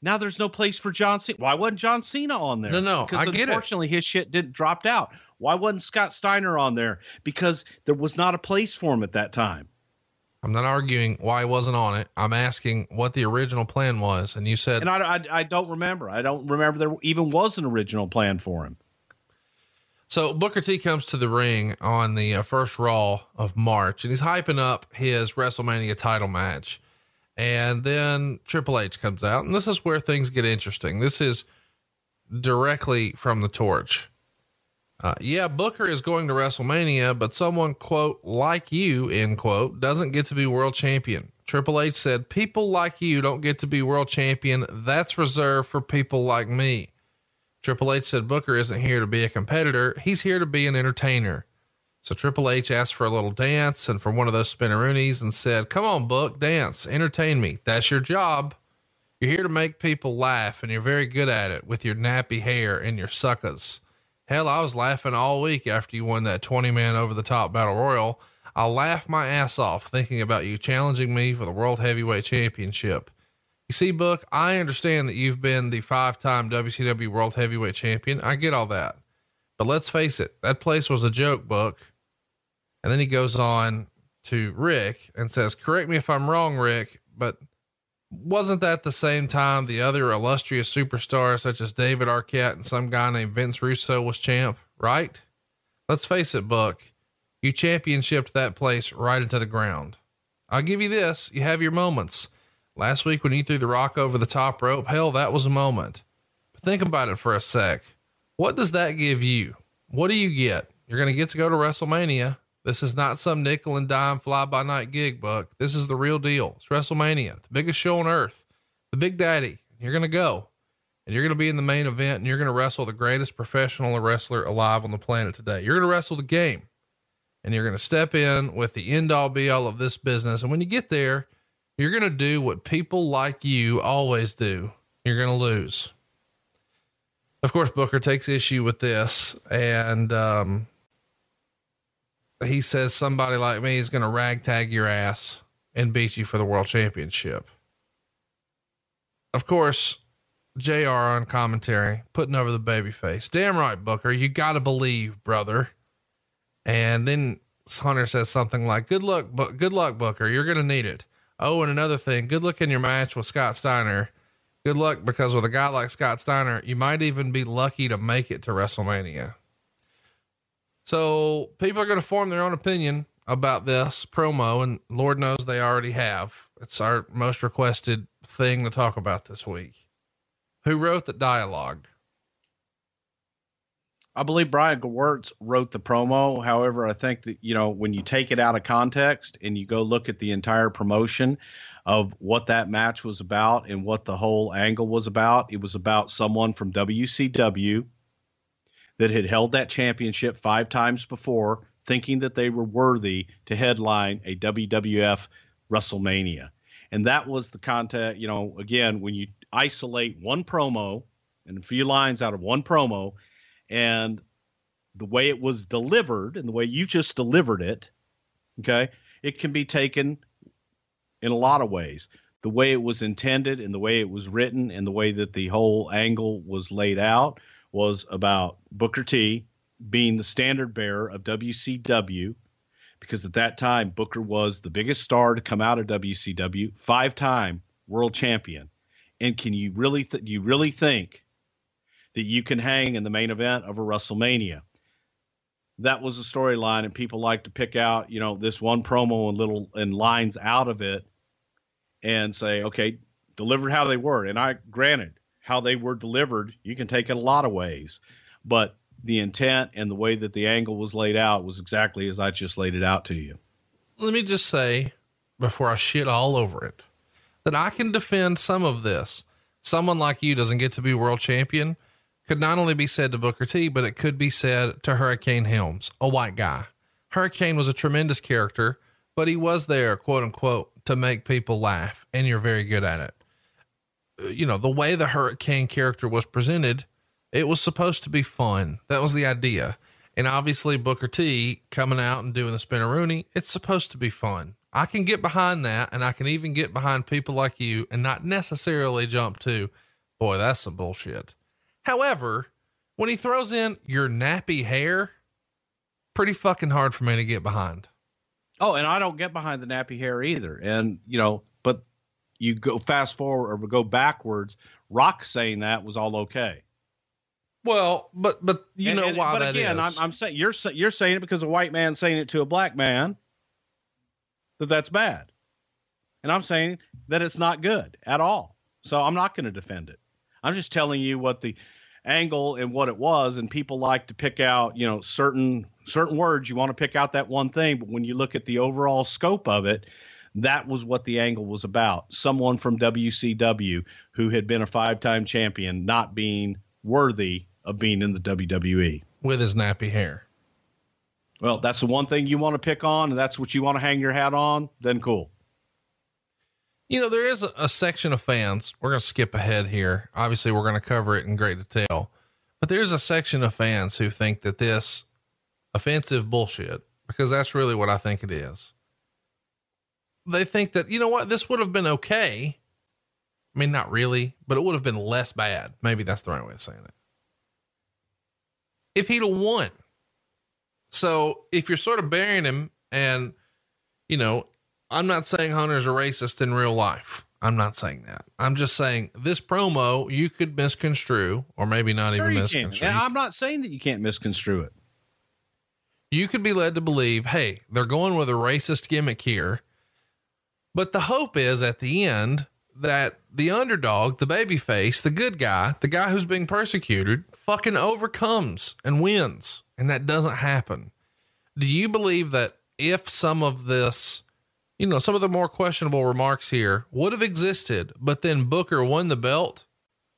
Now there's no place for John Cena. Why wasn't John Cena on there? No, no, because I get it. unfortunately his shit didn't dropped out. Why wasn't Scott Steiner on there? Because there was not a place for him at that time. I'm not arguing why I wasn't on it. I'm asking what the original plan was, and you said And I, I, I don't remember. I don't remember there even was an original plan for him. So Booker T comes to the ring on the uh, first Raw of March, and he's hyping up his WrestleMania title match. And then Triple H comes out, and this is where things get interesting. This is directly from the torch. Uh, yeah, Booker is going to WrestleMania, but someone, quote, like you, end quote, doesn't get to be world champion. Triple H said, People like you don't get to be world champion. That's reserved for people like me. Triple H said Booker isn't here to be a competitor. He's here to be an entertainer. So Triple H asked for a little dance and for one of those spinneroonies and said, Come on, Book, dance, entertain me. That's your job. You're here to make people laugh, and you're very good at it with your nappy hair and your suckers. Hell, I was laughing all week after you won that 20 man over the top battle royal. I laughed my ass off thinking about you challenging me for the World Heavyweight Championship. You see, Book, I understand that you've been the five time WCW World Heavyweight Champion. I get all that. But let's face it, that place was a joke, Book. And then he goes on to Rick and says, Correct me if I'm wrong, Rick, but wasn't that the same time the other illustrious superstars such as David Arquette and some guy named Vince Russo was champ, right? Let's face it, Buck. You championshiped that place right into the ground. I'll give you this. You have your moments. Last week when you threw the rock over the top rope, hell, that was a moment. But think about it for a sec. What does that give you? What do you get? You're going to get to go to WrestleMania. This is not some nickel and dime fly by night gig, Buck. This is the real deal. It's WrestleMania, the biggest show on earth, the Big Daddy. You're going to go and you're going to be in the main event and you're going to wrestle the greatest professional wrestler alive on the planet today. You're going to wrestle the game and you're going to step in with the end all be all of this business. And when you get there, you're going to do what people like you always do. You're going to lose. Of course, Booker takes issue with this and, um, he says somebody like me is going to ragtag your ass and beat you for the world championship. Of course, JR on commentary, putting over the baby face. Damn right, Booker. You got to believe, brother. And then Hunter says something like, good luck, but good luck, Booker. You're going to need it. Oh, and another thing, good luck in your match with Scott Steiner. Good luck because with a guy like Scott Steiner, you might even be lucky to make it to WrestleMania. So people are going to form their own opinion about this promo, and Lord knows they already have. It's our most requested thing to talk about this week. Who wrote the dialogue? I believe Brian Gewirtz wrote the promo. However, I think that, you know, when you take it out of context and you go look at the entire promotion of what that match was about and what the whole angle was about, it was about someone from WCW that had held that championship five times before, thinking that they were worthy to headline a WWF WrestleMania. And that was the content, you know, again, when you isolate one promo and a few lines out of one promo and the way it was delivered and the way you just delivered it, okay, it can be taken in a lot of ways. The way it was intended and the way it was written and the way that the whole angle was laid out was about Booker T being the standard bearer of WCW because at that time Booker was the biggest star to come out of WCW, five-time world champion. And can you really th- you really think that you can hang in the main event of a WrestleMania? That was a storyline, and people like to pick out, you know, this one promo and little and lines out of it, and say, okay, delivered how they were. And I, granted, how they were delivered, you can take it a lot of ways, but the intent and the way that the angle was laid out was exactly as I just laid it out to you. Let me just say before I shit all over it that I can defend some of this. Someone like you doesn't get to be world champion could not only be said to Booker T, but it could be said to Hurricane Helms, a white guy. Hurricane was a tremendous character, but he was there, quote unquote, to make people laugh, and you're very good at it. You know, the way the Hurricane character was presented, it was supposed to be fun. That was the idea. And obviously, Booker T coming out and doing the spinneroonie, it's supposed to be fun. I can get behind that, and I can even get behind people like you and not necessarily jump to, boy, that's some bullshit. However, when he throws in your nappy hair, pretty fucking hard for me to get behind. Oh, and I don't get behind the nappy hair either. And, you know, you go fast forward or go backwards, Rock saying that was all okay. Well, but but you And- know and- why but that is. again, I'm, I'm saying you're you're saying it because a white man saying it to a black man that that's bad, and I'm saying that it's not good at all. So I'm not going to defend it. I'm just telling you what the angle and what it was, and people like to pick out you know certain certain words. You want to pick out that one thing, but when you look at the overall scope of it. That was what the angle was about. Someone from WCW who had been a five time champion not being worthy of being in the. WWE. with his nappy hair. Well, that's the one thing you want to pick on, and that's what you want to hang your hat on, then cool. You know, there is a, a section of fans. We're going to skip ahead here. Obviously, we're going to cover it in great detail, but there's a section of fans who think that this offensive bullshit, because that's really what I think it is. They think that, you know what, this would have been okay. I mean, not really, but it would have been less bad. Maybe that's the right way of saying it. If he'd have won. So if you're sort of burying him and, you know, I'm not saying Hunter's a racist in real life. I'm not saying that. I'm just saying this promo you could misconstrue, or maybe not Sure even can. misconstrue. And I'm not saying that you can't misconstrue it. you could be led to believe, hey, they're going with a racist gimmick here. But the hope is at the end that the underdog, the babyface, the good guy, the guy who's being persecuted, fucking overcomes and wins. And that doesn't happen. Do you believe that if some of this, you know, some of the more questionable remarks here would have existed, but then Booker won the belt,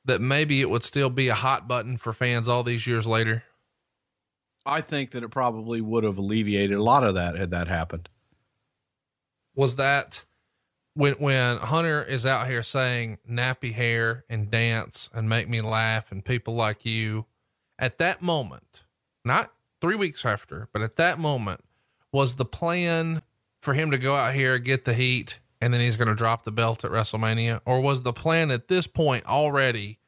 that maybe it would still be a hot button for fans all these years later? I think that it probably would have alleviated a lot of that had that happened. was that when when Hunter is out here saying nappy hair and dance and make me laugh and people like you at that moment, not three weeks after, but at that moment, was the plan for him to go out here, get the heat, and then he's going to drop the belt at WrestleMania? Or was the plan at this point already,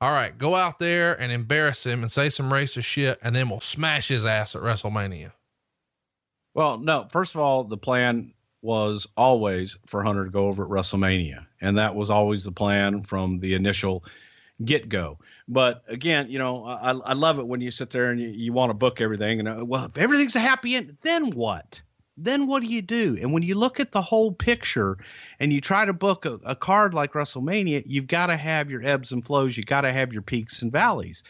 all right, go out there and embarrass him and say some racist shit, and then we'll smash his ass at WrestleMania? Well, no, first of all, the plan was always for Hunter to go over at WrestleMania. And that was always the plan from the initial get go. But again, you know, I, I love it when you sit there and you, you want to book everything. And uh, well, if everything's a happy end, then what? Then what do you do? And when you look at the whole picture and you try to book a, a card like WrestleMania, you've got to have your ebbs and flows. you've got to have your peaks and valleys.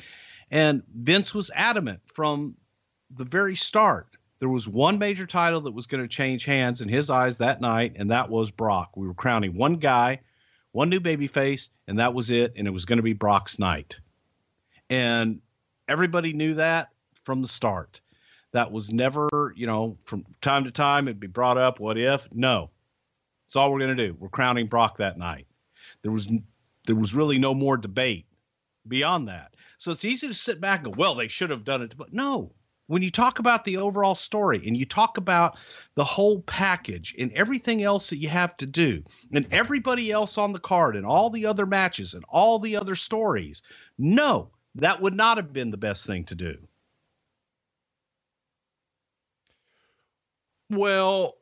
And Vince was adamant from the very start. There was one major title that was going to change hands in his eyes that night, and that was Brock. We were crowning one guy, one new baby face, and that was it. And it was going to be Brock's night. And everybody knew that from the start. That was never, you know, from time to time it'd be brought up. What if? No, it's all we're going to do. We're crowning Brock that night. There was there was really no more debate beyond that. So it's easy to sit back and go, well, they should have done it. But no, when you talk about the overall story and you talk about the whole package and everything else that you have to do and everybody else on the card and all the other matches and all the other stories, no, that would not have been the best thing to do. Well,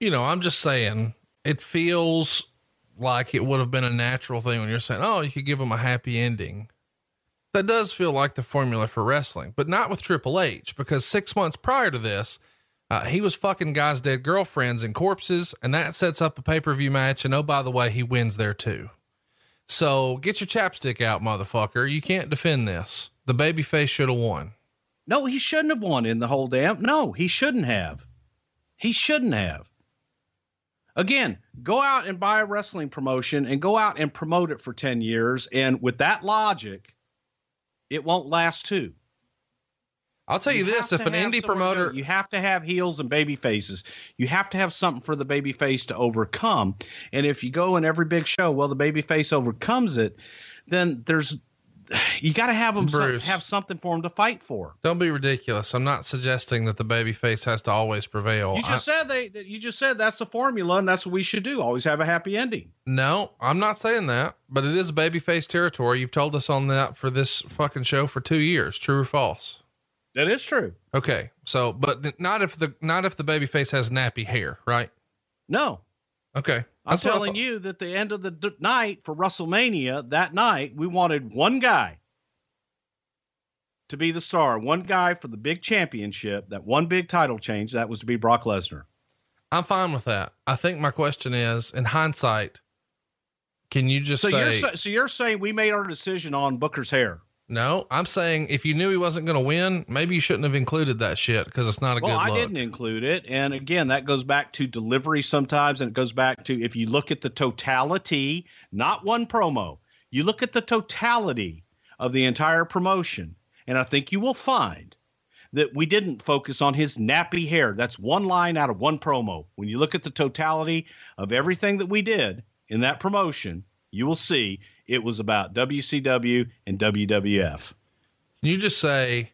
you know, I'm just saying it feels like it would have been a natural thing when you're saying, oh, you could give them a happy ending. That does feel like the formula for wrestling, but not with Triple H because six months prior to this, uh, he was fucking guys' dead girlfriends and corpses, and that sets up a pay per view match. And oh, by the way, he wins there too. So get your chapstick out, motherfucker. You can't defend this. The babyface should have won. No, he shouldn't have won in the whole damn. No, he shouldn't have. He shouldn't have. Again, go out and buy a wrestling promotion and go out and promote it for 10 years. And with that logic, it won't last too. I'll tell you, this: if an indie promoter, you have to have heels and baby faces. You have to have something for the baby face to overcome. And if you go in every big show, well, the baby face overcomes it, then there's you got to have them Bruce. have something for them to fight for. Don't be ridiculous. I'm not suggesting that the baby face has to always prevail. You just said they. that- You just said that's the formula, and that's what we should do. Always have a happy ending. No, I'm not saying that, but it is baby face territory. You've told us on that for this fucking show for two years. True or false? That is true. Okay. So, but not if the, not if the baby face has nappy hair, right? No, Okay. I'm That's what I telling you that the end of the d- night for WrestleMania that night, we wanted one guy to be the star, one guy for the big championship, that one big title change. That was to be Brock Lesnar. I'm fine with that. I think my question is in hindsight, can you just So say, you're so you're saying we made our decision on Booker's hair? No, I'm saying if you knew he wasn't going to win, maybe you shouldn't have included that shit because it's not a Well, good I didn't include it, and again, that goes back to delivery sometimes, and it goes back to if you look at the totality, not one promo, you look at the totality of the entire promotion, and I think you will find that we didn't focus on his nappy hair. That's one line out of one promo. When you look at the totality of everything that we did in that promotion, you will see it was about WCW and WWF. Can you just say,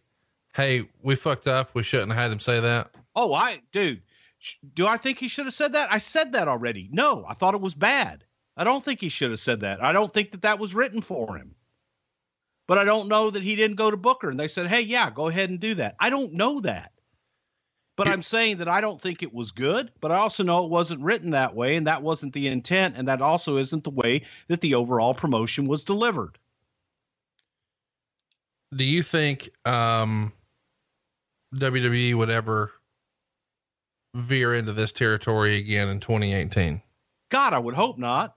"Hey, we fucked up. We shouldn't have had him say that." Oh, I, dude, sh- do I think he should have said that? I said that already. No, I thought it was bad. I don't think he should have said that. I don't think that that was written for him. But I don't know that he didn't go to Booker and they said, "Hey, yeah, go ahead and do that." I don't know that. But I'm saying that I don't think it was good, but I also know it wasn't written that way and that wasn't the intent and that also isn't the way that the overall promotion was delivered. Do you think um, WWE would ever veer into this territory again in 2018? God, I would hope not.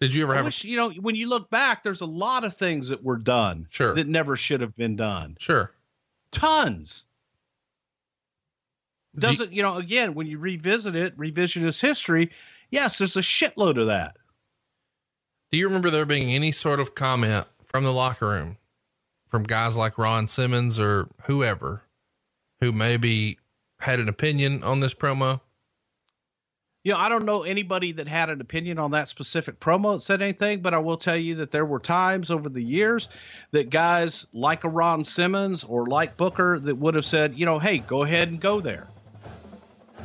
Did you ever I have? wish, you know, when you look back, there's a lot of things that were done Sure. that never should have been done. sure. Tons. Doesn't, you know, again, when you revisit it, revisionist history, yes, there's a shitload of that. Do you remember there being any sort of comment from the locker room from guys like Ron Simmons or whoever who maybe had an opinion on this promo? You know, I don't know anybody that had an opinion on that specific promo that said anything, but I will tell you that there were times over the years that guys like a Ron Simmons or like Booker that would have said, you know, hey, go ahead and go there.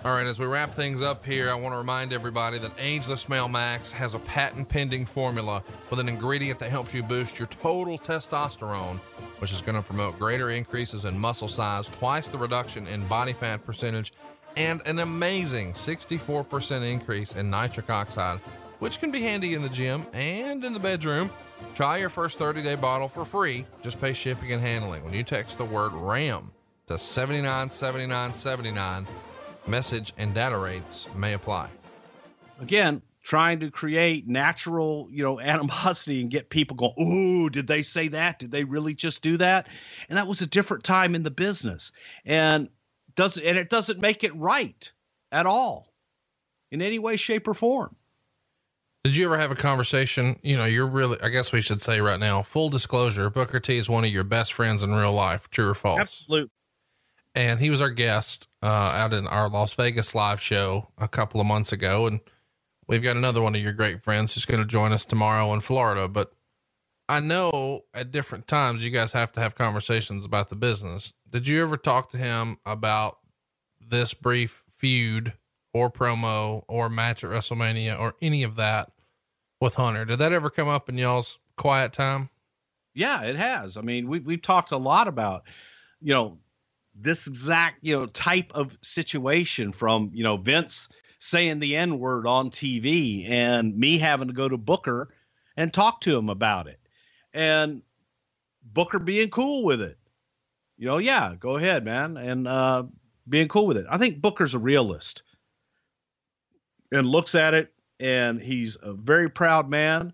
All right, as we wrap things up here, I want to remind everybody that Ageless Male Max has a patent pending formula with an ingredient that helps you boost your total testosterone, which is going to promote greater increases in muscle size, twice the reduction in body fat percentage, and an amazing 64% increase in nitric oxide, which can be handy in the gym and in the bedroom. Try your first 30 day bottle for free. Just pay shipping and handling when you text the word RAM to 797979. Message and data rates may apply. Again, trying to create natural, you know, [laughs] animosity and get people going, "Ooh, did they say that? Did they really just do that?" And that was a different time in the business. And does and it doesn't make it right at all in any way shape or form. Did you ever have a conversation? You know, you're really, I guess we should say right now, full disclosure Booker T is one of your best friends in real life. True or false? Absolute. and he was our guest uh, out in our Las Vegas live show a couple of months ago, and we've got another one of your great friends who's going to join us tomorrow in Florida. But I know at different times you guys have to have conversations about the business. Did you ever talk to him about this brief feud or promo or match at WrestleMania or any of that with Hunter? Did that ever come up in y'all's quiet time? Yeah, it has. I mean, we we've talked a lot about, you know, this exact, you know, type of situation from, you know, Vince saying the N word on TV and me having to go to Booker and talk to him about it. And Booker being cool with it. You know, yeah, go ahead, man. And uh being cool with it. I think Booker's a realist and looks at it and he's a very proud man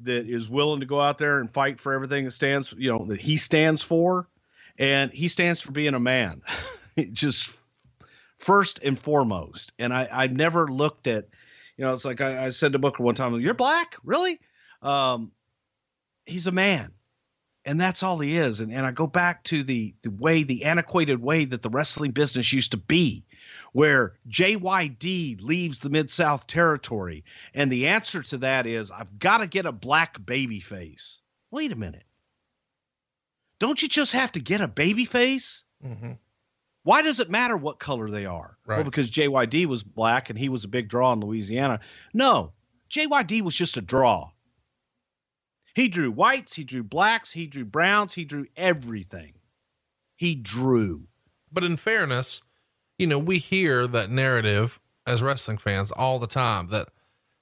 that is willing to go out there and fight for everything that stands, you know, that he stands for. And he stands for being a man, [laughs] just first and foremost. And I, I never looked at, you know, it's like I, I said to Booker one time, "You're black, really?" Um, he's a man, and that's all he is. And and I go back to the the way, the antiquated way that the wrestling business used to be, where JYD leaves the Mid South territory, and the answer to that is, I've got to get a black baby face. Wait a minute. Don't you just have to get a baby face? Mm-hmm. Why does it matter what color they are? Right. Well, because JYD was black and he was a big draw in Louisiana. No, JYD was just a draw. He drew whites, he drew blacks, he drew browns, he drew everything. He drew. But in fairness, you know, we hear that narrative as wrestling fans all the time that,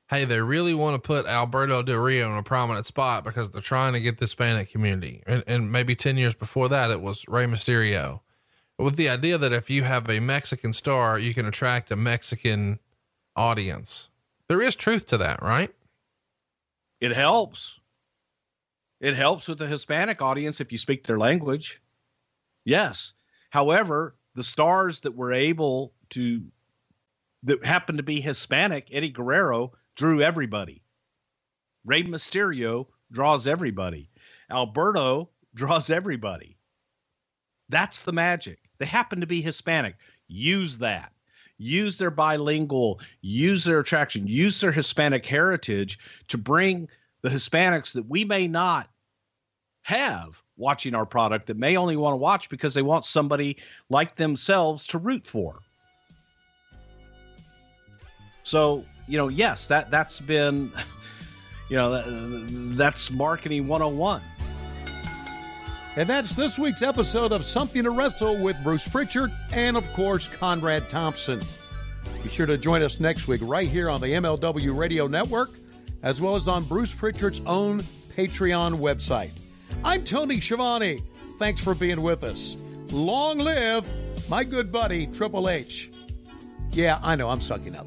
hey, they really want to put Alberto Del Rio in a prominent spot because they're trying to get the Hispanic community. And, and maybe 10 years before that, it was Rey Mysterio. With the idea that if you have a Mexican star, you can attract a Mexican audience. There is truth to that, right? It helps. It helps with the Hispanic audience if you speak their language. Yes. However, the stars that were able to that happened to be Hispanic, Eddie Guerrero drew everybody. Rey Mysterio draws everybody. Alberto draws everybody. That's the magic. They happen to be Hispanic. Use that. Use their bilingual, use their attraction, use their Hispanic heritage to bring the Hispanics that we may not have watching our product that may only want to watch because they want somebody like themselves to root for. So, you know, yes, that that's been [laughs] you know, that, that's marketing 101. And that's this week's episode of Something to Wrestle with Bruce Pritchard and, of course, Conrad Thompson. Be sure to join us next week right here on the MLW Radio Network, as well as on Bruce Pritchard's own Patreon website. I'm Tony Schiavone. Thanks for being with us. Long live my good buddy, Triple H. Yeah, I know, I'm sucking up.